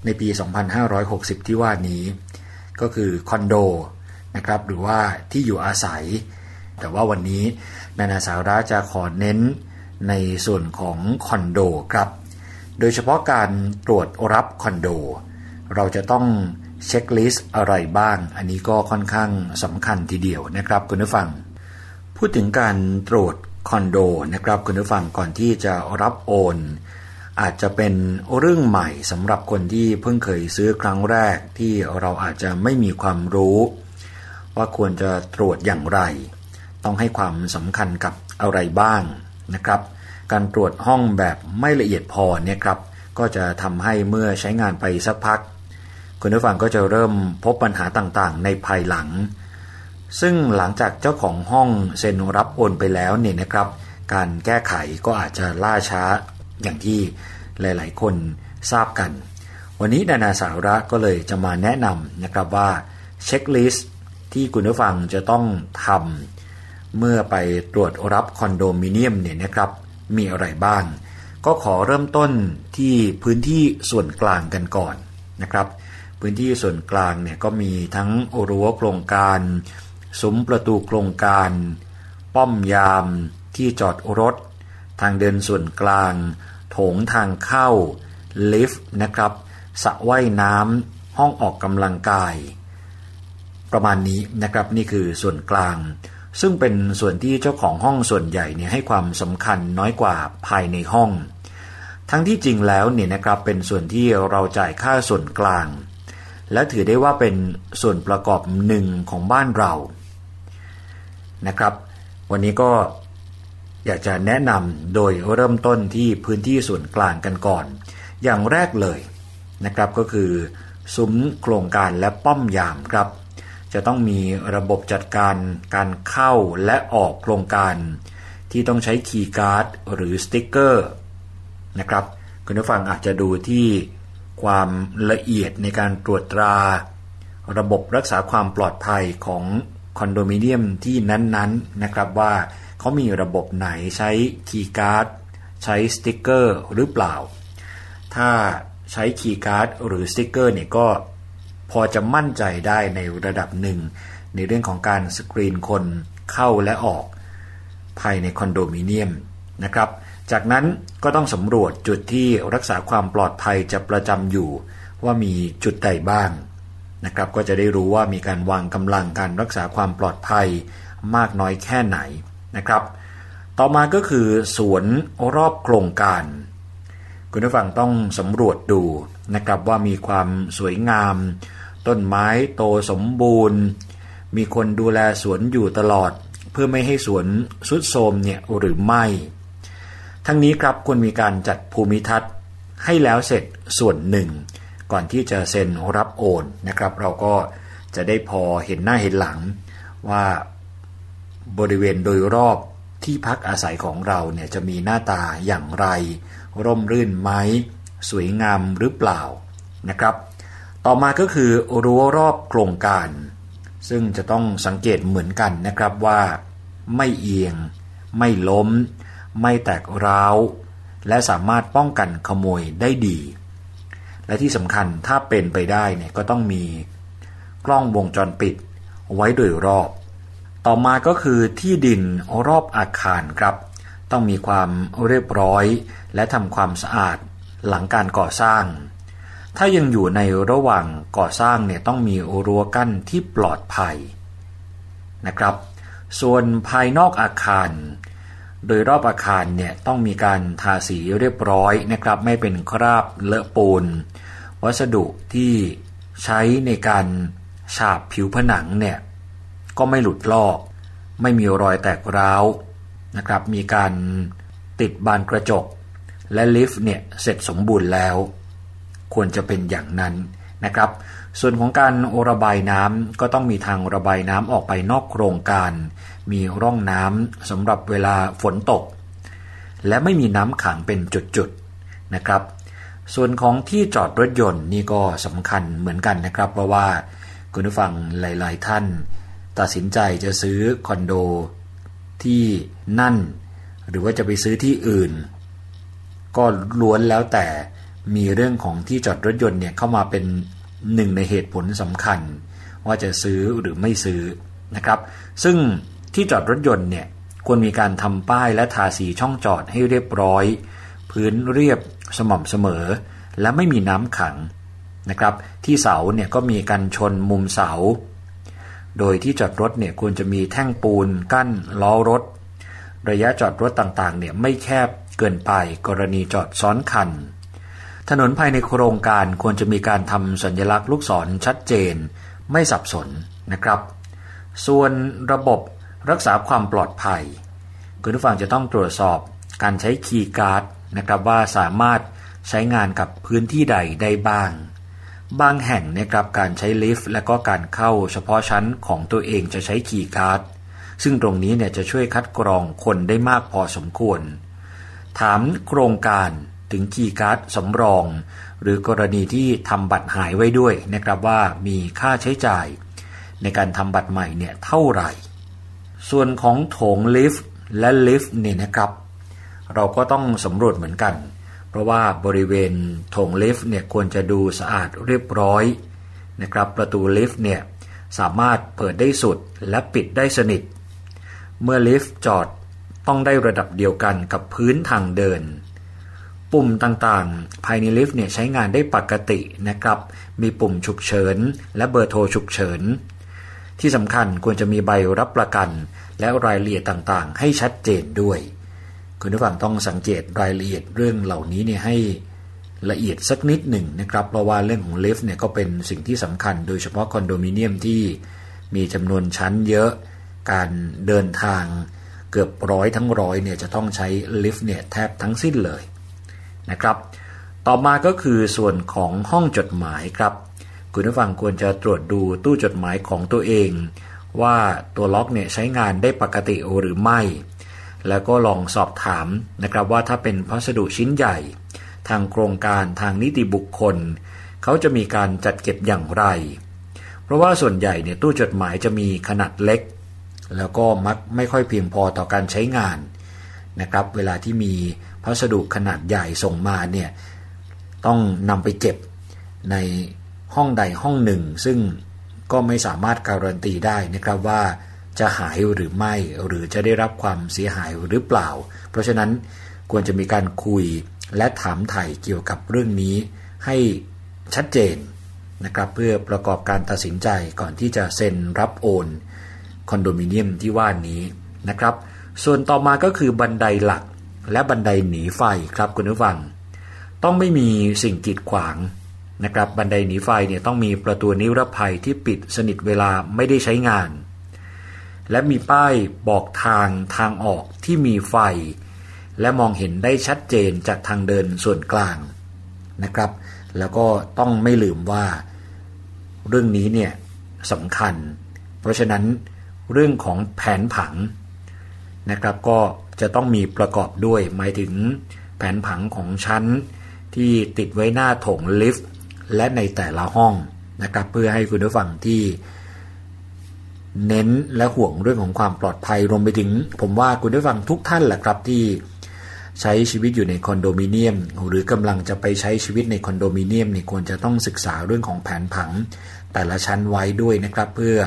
ในปี 2560 ที่ว่านี้ ก็คือคอนโดนะครับหรือว่าที่อยู่อาศัย แต่ว่าวันนี้นานาสาระจะขอเน้นในส่วนของคอนโดครับ โดยเฉพาะการตรวจรับคอนโด เราจะต้องเช็คลิสต์อะไรบ้าง อันนี้ก็ค่อนข้างสำคัญทีเดียวนะครับคุณผู้ฟัง พูดถึงการตรวจ คอนโดนะครับคุณผู้ฟังก่อนที่จะรับโอน อาจจะเป็นเรื่องใหม่สำหรับคนที่เพิ่งเคยซื้อครั้งแรกที่เราอาจจะไม่มีความรู้ ว่าควรจะตรวจอย่างไร ต้องให้ความสำคัญกับอะไรบ้างนะครับ การตรวจห้องแบบไม่ละเอียดพอเนี่ยครับก็จะทำให้เมื่อใช้งานไปสักพัก คุณผู้ฟังก็จะเริ่มพบปัญหาต่างๆ ในภายหลัง ซึ่งหลังจากเจ้าของห้องเซ็นรับโอนไปแล้วเนี่ยนะครับ การแก้ไขก็อาจจะล่าช้าอย่างที่หลาย ๆ คนทราบกัน วันนี้นานาสาระก็เลยจะมาแนะนำนะครับว่าเช็คลิสต์ที่คุณผู้ฟังจะต้องทำเมื่อไปตรวจรับคอนโดมิเนียมเนี่ยนะครับ มีอะไรบ้าง ก็ขอเริ่มต้นที่พื้นที่ส่วนกลางกันก่อนนะครับ พื้นที่ส่วนกลางเนี่ยก็มีทั้งรั้วโครงการ ซุ้มประตูโครงการ ป้อมยาม ที่จอดรถ ทางเดินส่วนกลาง โถงทางเข้า ลิฟต์นะครับสระว่ายน้ำห้องออกกำลังกาย ประมาณนี้นะครับนี่คือส่วนกลาง ซึ่งเป็นส่วนที่เจ้าของห้องส่วนใหญ่เนี่ยให้ความสำคัญน้อยกว่าภายในห้อง ทั้งที่จริงแล้วเนี่ยนะครับเป็นส่วนที่เราจ่ายค่าส่วนกลางและถือได้ว่าเป็นส่วนประกอบหนึ่งของบ้านเรา นะครับ วันนี้ก็อยากจะแนะนำโดยเริ่มต้นที่พื้นที่ส่วนกลางกันก่อน อย่างแรกเลยนะครับก็คือซุ้มโครงการและป้อมยามครับ จะต้องมีระบบจัดการการเข้าและออกโครงการ ที่ต้องใช้คีย์การ์ดหรือสติ๊กเกอร์นะครับคุณผู้ฟังอาจจะดูที่ความละเอียดในการตรวจตรา ระบบรักษาความปลอดภัยของ คอนโดมิเนียมที่นั้นๆนนนะครับว่าเขามีระบบไหนใช้คีย์การ์ดใช้สติ๊กเกอร์หรือเปล่า ถ้าใช้คีย์การ์ดหรือสติ๊กเกอร์เนี่ยก็พอจะมั่นใจได้ในระดับหนึ่ง ในเรื่องของการสกรีนคนเข้าและออก ภายในคอนโดมิเนียมนะครับ จากนั้นก็ต้องสำรวจจุดที่รักษาความปลอดภัยจะประจำอยู่ว่ามีจุดใดบ้าง นะครับก็จะได้รู้ว่ามีการวางกำลังการรักษาความปลอดภัยมากน้อยแค่ไหนนะครับ ต่อมาก็คือสวนรอบโครงการ คุณผู้ฟังต้องสำรวจดูนะครับว่ามีความสวยงาม ต้นไม้โตสมบูรณ์ มีคนดูแลสวนอยู่ตลอด เพื่อไม่ให้สวนสุดโทมเนี่ยหรือไม่ ทั้งนี้ครับควรมีการจัดภูมิทัศน์ให้แล้วเสร็จส่วนหนึ่ง ก่อนที่จะเซ็นรับโอนนะครับ เราก็จะได้พอเห็นหน้าเห็นหลังว่าบริเวณโดยรอบที่พักอาศัยของเราเนี่ยจะมีหน้าตาอย่างไร ร่มรื่นไหมสวยงามหรือเปล่านะครับ ต่อมาก็คือรั้วรอบโครงการ ซึ่งจะต้องสังเกตเหมือนกันนะครับว่าไม่เอียง ไม่ล้ม ไม่แตกร้าว และสามารถป้องกันขโมยได้ดี และที่สำคัญถ้าเป็นไปได้เนี่ยก็ต้องมีกล้องวงจรปิดไว้โดยรอบ ต่อมาก็คือที่ดินรอบอาคารครับ ต้องมีความเรียบร้อย และทำความสะอาดหลังการก่อสร้าง ถ้ายังอยู่ในระหว่างก่อสร้างเนี่ยต้องมีรั้วกั้นที่ปลอดภัยนะครับ ส่วนภายนอกอาคาร โดยรอบอาคารเนี่ยต้องมีการทาสีเรียบร้อยนะครับ ไม่เป็นคราบเลอะปูน วัสดุที่ใช้ในการฉาบผิวผนังเนี่ยก็ไม่หลุดลอก ไม่มีรอยแตกร้าวนะครับ มีการติดบานกระจก และลิฟต์เนี่ยเสร็จสมบูรณ์แล้ว ควรจะเป็นอย่างนั้นนะครับ ส่วนของการระบายน้ำก็ต้องมีทางระบายน้ำออกไปนอกโครงการ มีร่องน้ำสำหรับเวลาฝนตก และไม่มีน้ำขังเป็นจุดๆนะครับ ส่วนของที่จอดรถยนต์นี่ก็สำคัญเหมือนกันนะครับ เพราะว่าคุณผู้ฟังหลาย ๆ ท่าน ตัดสินใจจะซื้อคอนโดที่นั่น หรือว่าจะไปซื้อที่อื่น ก็ล้วนแล้วแต่มีเรื่องของที่จอดรถยนต์เนี่ยเข้ามาเป็นหนึ่งในเหตุผลสำคัญ ว่าจะซื้อหรือไม่ซื้อนะครับ ซึ่งที่จอดรถยนต์เนี่ยควรมีการทำป้ายและทาสีช่องจอดให้เรียบร้อย พื้นเรียบ สม่ำเสมอ และไม่มีน้ำขังนะครับ ที่เสาเนี่ยก็มีกันชนมุมเสา โดยที่จอดรถเนี่ยควรจะมีแท่งปูนกั้นล้อรถ ระยะจอดรถต่างๆเนี่ยไม่แคบเกินไปกรณีจอดซ้อนคัน ถนนภายในโครงการควรจะมีการทำสัญลักษณ์ลูกศรชัดเจน ไม่สับสนนะครับ ส่วนระบบรักษาความปลอดภัย คุณผู้ฟังจะต้องตรวจสอบการใช้คีย์การ์ด นะครับว่าสามารถใช้งานกับพื้นที่ใดได้บ้าง บางแห่งนะครับการใช้ลิฟต์และก็การเข้าเฉพาะชั้นของตัวเองจะใช้คีย์การ์ดซึ่งตรงนี้เนี่ยจะช่วยคัดกรองคนได้มากพอสมควร ถามโครงการถึงคีย์การ์ดสำรอง หรือกรณีที่ทำบัตรหายไว้ด้วยนะครับว่ามีค่าใช้จ่าย ในการทำบัตรใหม่เนี่ยเท่าไหร่ ส่วนของโถงลิฟต์และลิฟต์เนี่ยนะครับ เราก็ต้องสำรวจเหมือนกัน เพราะว่าบริเวณโถงลิฟต์เนี่ยควรจะดูสะอาดเรียบร้อยนะครับประตูลิฟต์เนี่ยสามารถเปิดได้สุดและปิดได้สนิท เมื่อลิฟต์จอดต้องได้ระดับเดียวกันกับพื้นทางเดิน ปุ่มต่างๆ ภายในลิฟต์เนี่ยใช้งานได้ปกตินะครับ มีปุ่มฉุกเฉิน และเบอร์โทรฉุกเฉิน ที่สำคัญควรจะมีใบรับประกัน และรายละเอียดต่างๆ ให้ชัดเจนด้วย คุณผู้ฟังต้องสังเกตรายละเอียดเรื่องเหล่านี้เนี่ยให้ละเอียดสักนิดหนึ่งนะครับ เพราะว่าเรื่องของลิฟต์เนี่ยก็เป็นสิ่งที่สำคัญ โดยเฉพาะคอนโดมิเนียมที่มีจำนวนชั้นเยอะ การเดินทางเกือบร้อยทั้งร้อยเนี่ยจะต้องใช้ลิฟต์เนี่ยแทบทั้งสิ้นเลยนะครับ ต่อมาก็คือส่วนของห้องจดหมายครับ คุณผู้ฟังควรจะตรวจดูตู้จดหมายของตัวเอง ว่าตัวล็อกเนี่ยใช้งานได้ปกติหรือไม่ แล้วก็ลองสอบถามนะครับว่าถ้าเป็นพัสดุชิ้นใหญ่ ทางโครงการทางนิติบุคคล เขาจะมีการจัดเก็บอย่างไร เพราะว่าส่วนใหญ่เนี่ยตู้จดหมายจะมีขนาดเล็ก แล้วก็มักไม่ค่อยเพียงพอต่อการใช้งานนะครับเวลาที่มีพัสดุขนาดใหญ่ส่งมาเนี่ยต้องนำไปเก็บในห้องใดห้องหนึ่ง ซึ่งก็ไม่สามารถการันตีได้นะครับว่า จะหายหรือไม่หรือจะได้รับความเสียหายหรือเปล่า เพราะฉะนั้นควรจะมีการคุยและถามไถ่เกี่ยวกับเรื่องนี้ให้ชัดเจนนะครับเพื่อประกอบการตัดสินใจก่อนที่จะเซ็นรับโอนคอนโดมิเนียมที่ว่านี้นะครับ ส่วนต่อมาก็คือบันไดหลักและบันไดหนีไฟครับคุณผู้ฟัง ต้องไม่มีสิ่งกีดขวางนะครับ บันไดหนีไฟเนี่ยต้องมีประตูนิรภัยที่ปิดสนิทเวลาไม่ได้ใช้งาน และมีป้ายบอกทางทางออกที่มีไฟ และมองเห็นได้ชัดเจนจากทางเดินส่วนกลางนะครับ แล้วก็ต้องไม่ลืมว่า เรื่องนี้เนี่ยสำคัญ เพราะฉะนั้นเรื่องของแผนผังนะครับก็จะต้องมีประกอบด้วยหมายถึงแผนผังของชั้นที่ติดไว้หน้าโถงลิฟต์และในแต่ละห้องนะครับเพื่อให้คุณผู้ฟังที่ เน้นและห่วงเรื่องของความปลอดภัยรวมไปถึง ผมว่าคุณผู้ฟังทุกท่านแหละครับที่ใช้ชีวิตอยู่ในคอนโดมิเนียม หรือกำลังจะไปใช้ชีวิตในคอนโดมิเนียมนี่ควรจะต้องศึกษาเรื่องของแผนผัง แต่ละชั้นไว้ด้วยนะครับ เพื่อ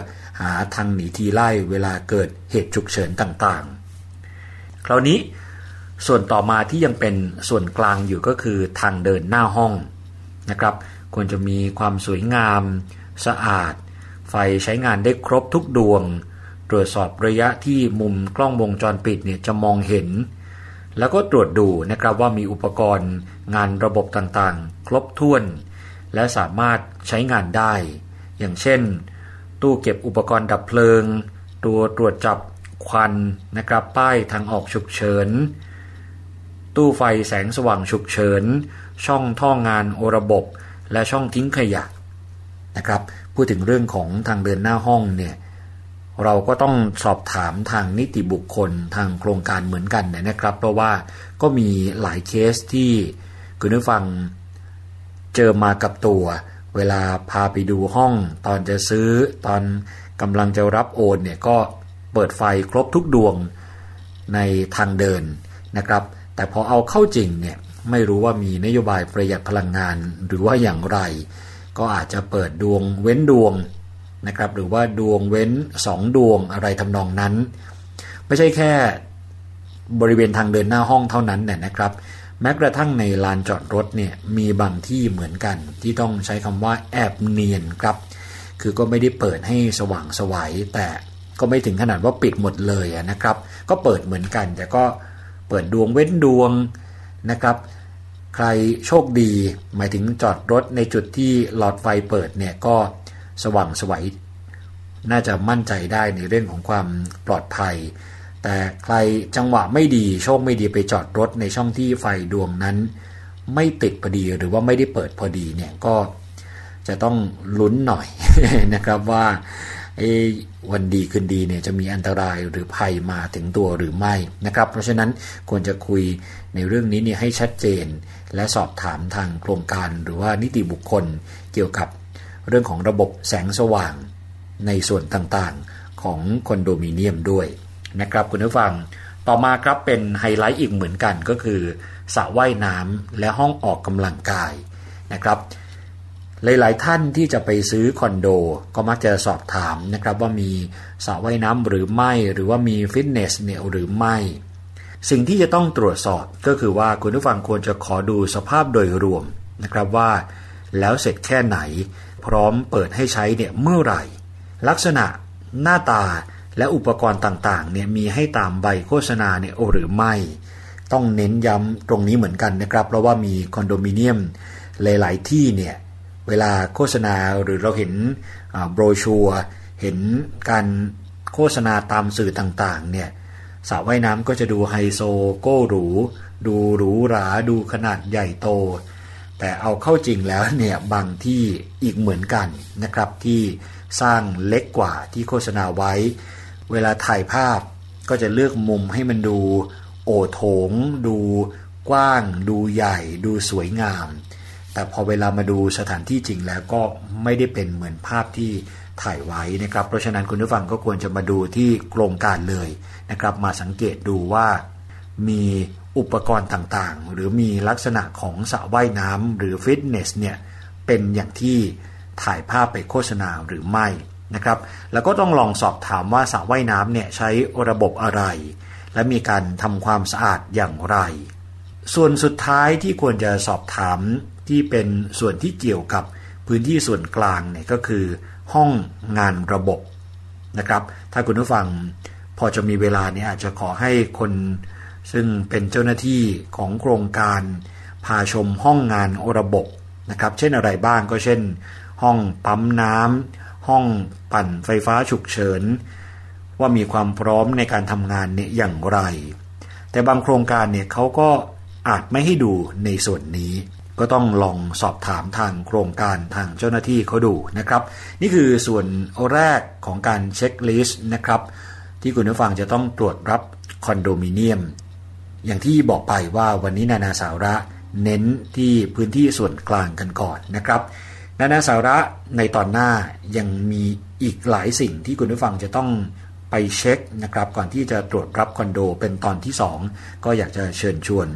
หาทางหนีทีไล่เวลาเกิดเหตุฉุกเฉินต่างๆ คราวนี้ส่วนต่อมาที่ยังเป็นส่วนกลางอยู่ก็คือทางเดินหน้าห้องนะครับ ควรจะมีความสวยงาม สะอาด ไฟใช้งานได้ครบทุกดวง ตรวจสอบระยะที่มุมกล้องวงจรปิดเนี่ยจะมองเห็น แล้วก็ตรวจดูนะครับว่ามีอุปกรณ์งานระบบต่างๆ ครบถ้วน และสามารถใช้งานได้ อย่างเช่น ตู้เก็บอุปกรณ์ดับเพลิง ตัวตรวจจับควันนะครับป้ายทางออกฉุกเฉิน ตู้ไฟแสงสว่างฉุกเฉิน ช่องท่องงานโอระบบ และช่องทิ้งขยะ นะครับ พูดถึงเรื่องของทางเดินหน้าห้องเนี่ยเราก็ต้องสอบถามทางนิติบุคคลทางโครงการเหมือนกันนะครับ เพราะว่าก็มีหลายเคสที่คุณผู้ฟังเจอมากับตัว เวลาพาไปดูห้อง ตอนจะซื้อตอนกำลังจะรับโอนเนี่ยก็เปิดไฟครบทุกดวงในทางเดินนะครับ แต่พอเอาเข้าจริงเนี่ยไม่รู้ว่ามีนโยบายประหยัดพลังงานหรือว่าอย่างไร ก็อาจจะเปิดดวงเว้นดวงนะครับหรือว่าดวงเว้นสองดวงอะไรทำนองนั้น ไม่ใช่แค่บริเวณทางเดินหน้าห้องเท่านั้นเนี่ยนะครับ แม้กระทั่งในลานจอดรถเนี่ยมีบางที่เหมือนกัน ที่ต้องใช้คำว่าแอบเนียนครับ คือก็ไม่ได้เปิดให้สว่างสวยัยแต่ก็ไม่ถึงขนาดว่าปิดหมดเลยนะครับ ก็เปิดเหมือนกัน แต่ก็เปิดดวงเว้นดวงนะครับ ใครโชคดี หมายถึงจอดรถในจุดที่หลอดไฟเปิดเนี่ยก็สว่างสวัยน่าจะมั่นใจได้ในเรื่องของความปลอดภัย แต่ใครจังหวะไม่ดีโชคไม่ดีไปจอดรถในช่องที่ไฟดวงนั้น ไม่ติดพอดีหรือว่าไม่ได้เปิดพอดีเนี่ยก็จะต้องลุ้นหน่อยนะครับว่าวันดีคืนดีเนี่ยจะมีอันตรายหรือภัยมาถึงตัวหรือไม่นะครับ เพราะฉะนั้นควรจะคุยในเรื่องนี้เนี่ยให้ชัดเจน และสอบถามทางโครงการหรือว่านิติบุคคลเกี่ยวกับเรื่องของระบบแสงสว่างในส่วนต่างๆของคอนโดมิเนียมด้วยนะครับคุณผู้ฟัง ต่อมาครับเป็นไฮไลท์อีกเหมือนกันก็คือสระว่ายน้ำและห้องออกกำลังกายนะครับ หลายๆท่านที่จะไปซื้อคอนโดก็มักจะสอบถามนะครับว่ามีสระว่ายน้ำหรือไม่หรือว่ามีฟิตเนสเนี่ยหรือไม่ สิ่งที่จะต้องตรวจสอบก็คือว่าคุณผู้ฟังควรจะขอดูสภาพโดยรวมนะครับว่า แล้วเสร็จแค่ไหน พร้อมเปิดให้ใช้เนี่ยเมื่อไหร่ ลักษณะหน้าตาและอุปกรณ์ต่างๆเนี่ยมีให้ตามใบโฆษณาเนี่ยหรือไม่ ต้องเน้นย้ำตรงนี้เหมือนกันนะครับ เพราะว่ามีคอนโดมิเนียมหลาย ๆ ที่เนี่ยเวลาโฆษณาหรือเราเห็นโบรชัวเห็นการโฆษณาตามสื่อต่างๆเนี่ย สระว่ายน้ำก็จะดูไฮโซโก้หรู ดูหรูหราดูขนาดใหญ่โต แต่เอาเข้าจริงแล้วเนี่ยบางที่อีกเหมือนกันนะครับ ที่สร้างเล็กกว่าที่โฆษณาไว้ เวลาถ่ายภาพก็จะเลือกมุมให้มันดูโอโถง ดูกว้าง ดูใหญ่ ดูสวยงาม แต่พอเวลามาดูสถานที่จริงแล้วก็ไม่ได้เป็นเหมือนภาพที่ ถ่ายไว้นะครับ เพราะฉะนั้นคุณผู้ฟังก็ควรจะมาดูที่โครงการเลยนะครับ มาสังเกตดูว่ามีอุปกรณ์ต่างๆ หรือมีลักษณะของสระว่ายน้ำหรือฟิตเนสเนี่ยเป็นอย่างที่ถ่ายภาพไปโฆษณาหรือไม่นะครับ แล้วก็ต้องลองสอบถามว่าสระว่ายน้ำเนี่ยใช้ระบบอะไร และมีการทำความสะอาดอย่างไร ส่วนสุดท้ายที่ควรจะสอบถามที่เป็นส่วนที่เกี่ยวกับพื้นที่ส่วนกลางเนี่ยก็คือ ห้องงานระบบนะครับ ถ้าคุณผู้ฟังพอจะมีเวลาเนี่ยอาจจะขอให้คนซึ่งเป็นเจ้าหน้าที่ของโครงการพาชมห้องงานระบบนะครับ เช่นอะไรบ้างก็เช่น ห้องปั๊มน้ำห้องปั่นไฟฟ้าฉุกเฉิน ว่ามีความพร้อมในการทำงานเนี่ยอย่างไร แต่บางโครงการเนี่ยเขาก็อาจไม่ให้ดูในส่วนนี้ ก็ต้องลองสอบถามทางโครงการทางเจ้าหน้าที่เขาดูนะครับ นี่คือส่วนแรกของการเช็คลิสต์นะครับ ที่คุณผู้ฟังจะต้องตรวจรับคอนโดมิเนียม อย่างที่บอกไปว่าวันนี้นานาสาระเน้นที่พื้นที่ส่วนกลางกันก่อนนะครับ นานาสาระในตอนหน้ายังมีอีกหลายสิ่งที่คุณผู้ฟังจะต้องไปเช็คนะครับก่อนที่จะตรวจรับคอนโดเป็นตอนที่ 2 ก็อยากจะเชิญชวน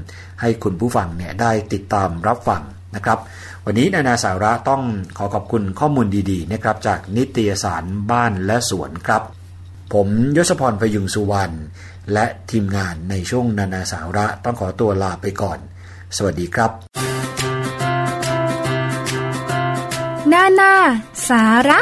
ให้คุณผู้ฟังเนี่ยได้ติดตามรับฟังนะครับ วันนี้นานาสาระต้องขอขอบคุณข้อมูลดีๆนะครับจากนิตยสารบ้านและสวนครับ ผมยศพรพยุงสุวรรณและทีมงานในช่วงนานาสาระต้องขอตัวลาไปก่อน สวัสดีครับ นานาสาระ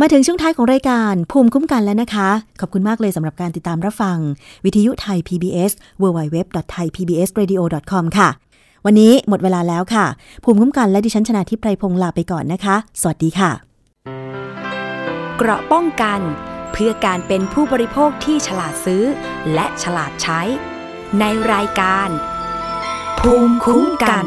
มาถึงช่วงท้ายของรายการภูมิคุ้มกันแล้วนะคะ ขอบคุณมากเลยสำหรับการติดตามรับฟัง วิทยุไทย PBS www.thaipbsradio.com ค่ะ วันนี้หมดเวลาแล้วค่ะ ภูมิคุ้มกันและดิฉันชนะทิพไพรพงศ์ลาไปก่อนนะคะ สวัสดีค่ะ เกราะป้องกันเพื่อการเป็นผู้บริโภคที่ฉลาดซื้อ และฉลาดใช้ ในรายการ ภูมิคุ้มกัน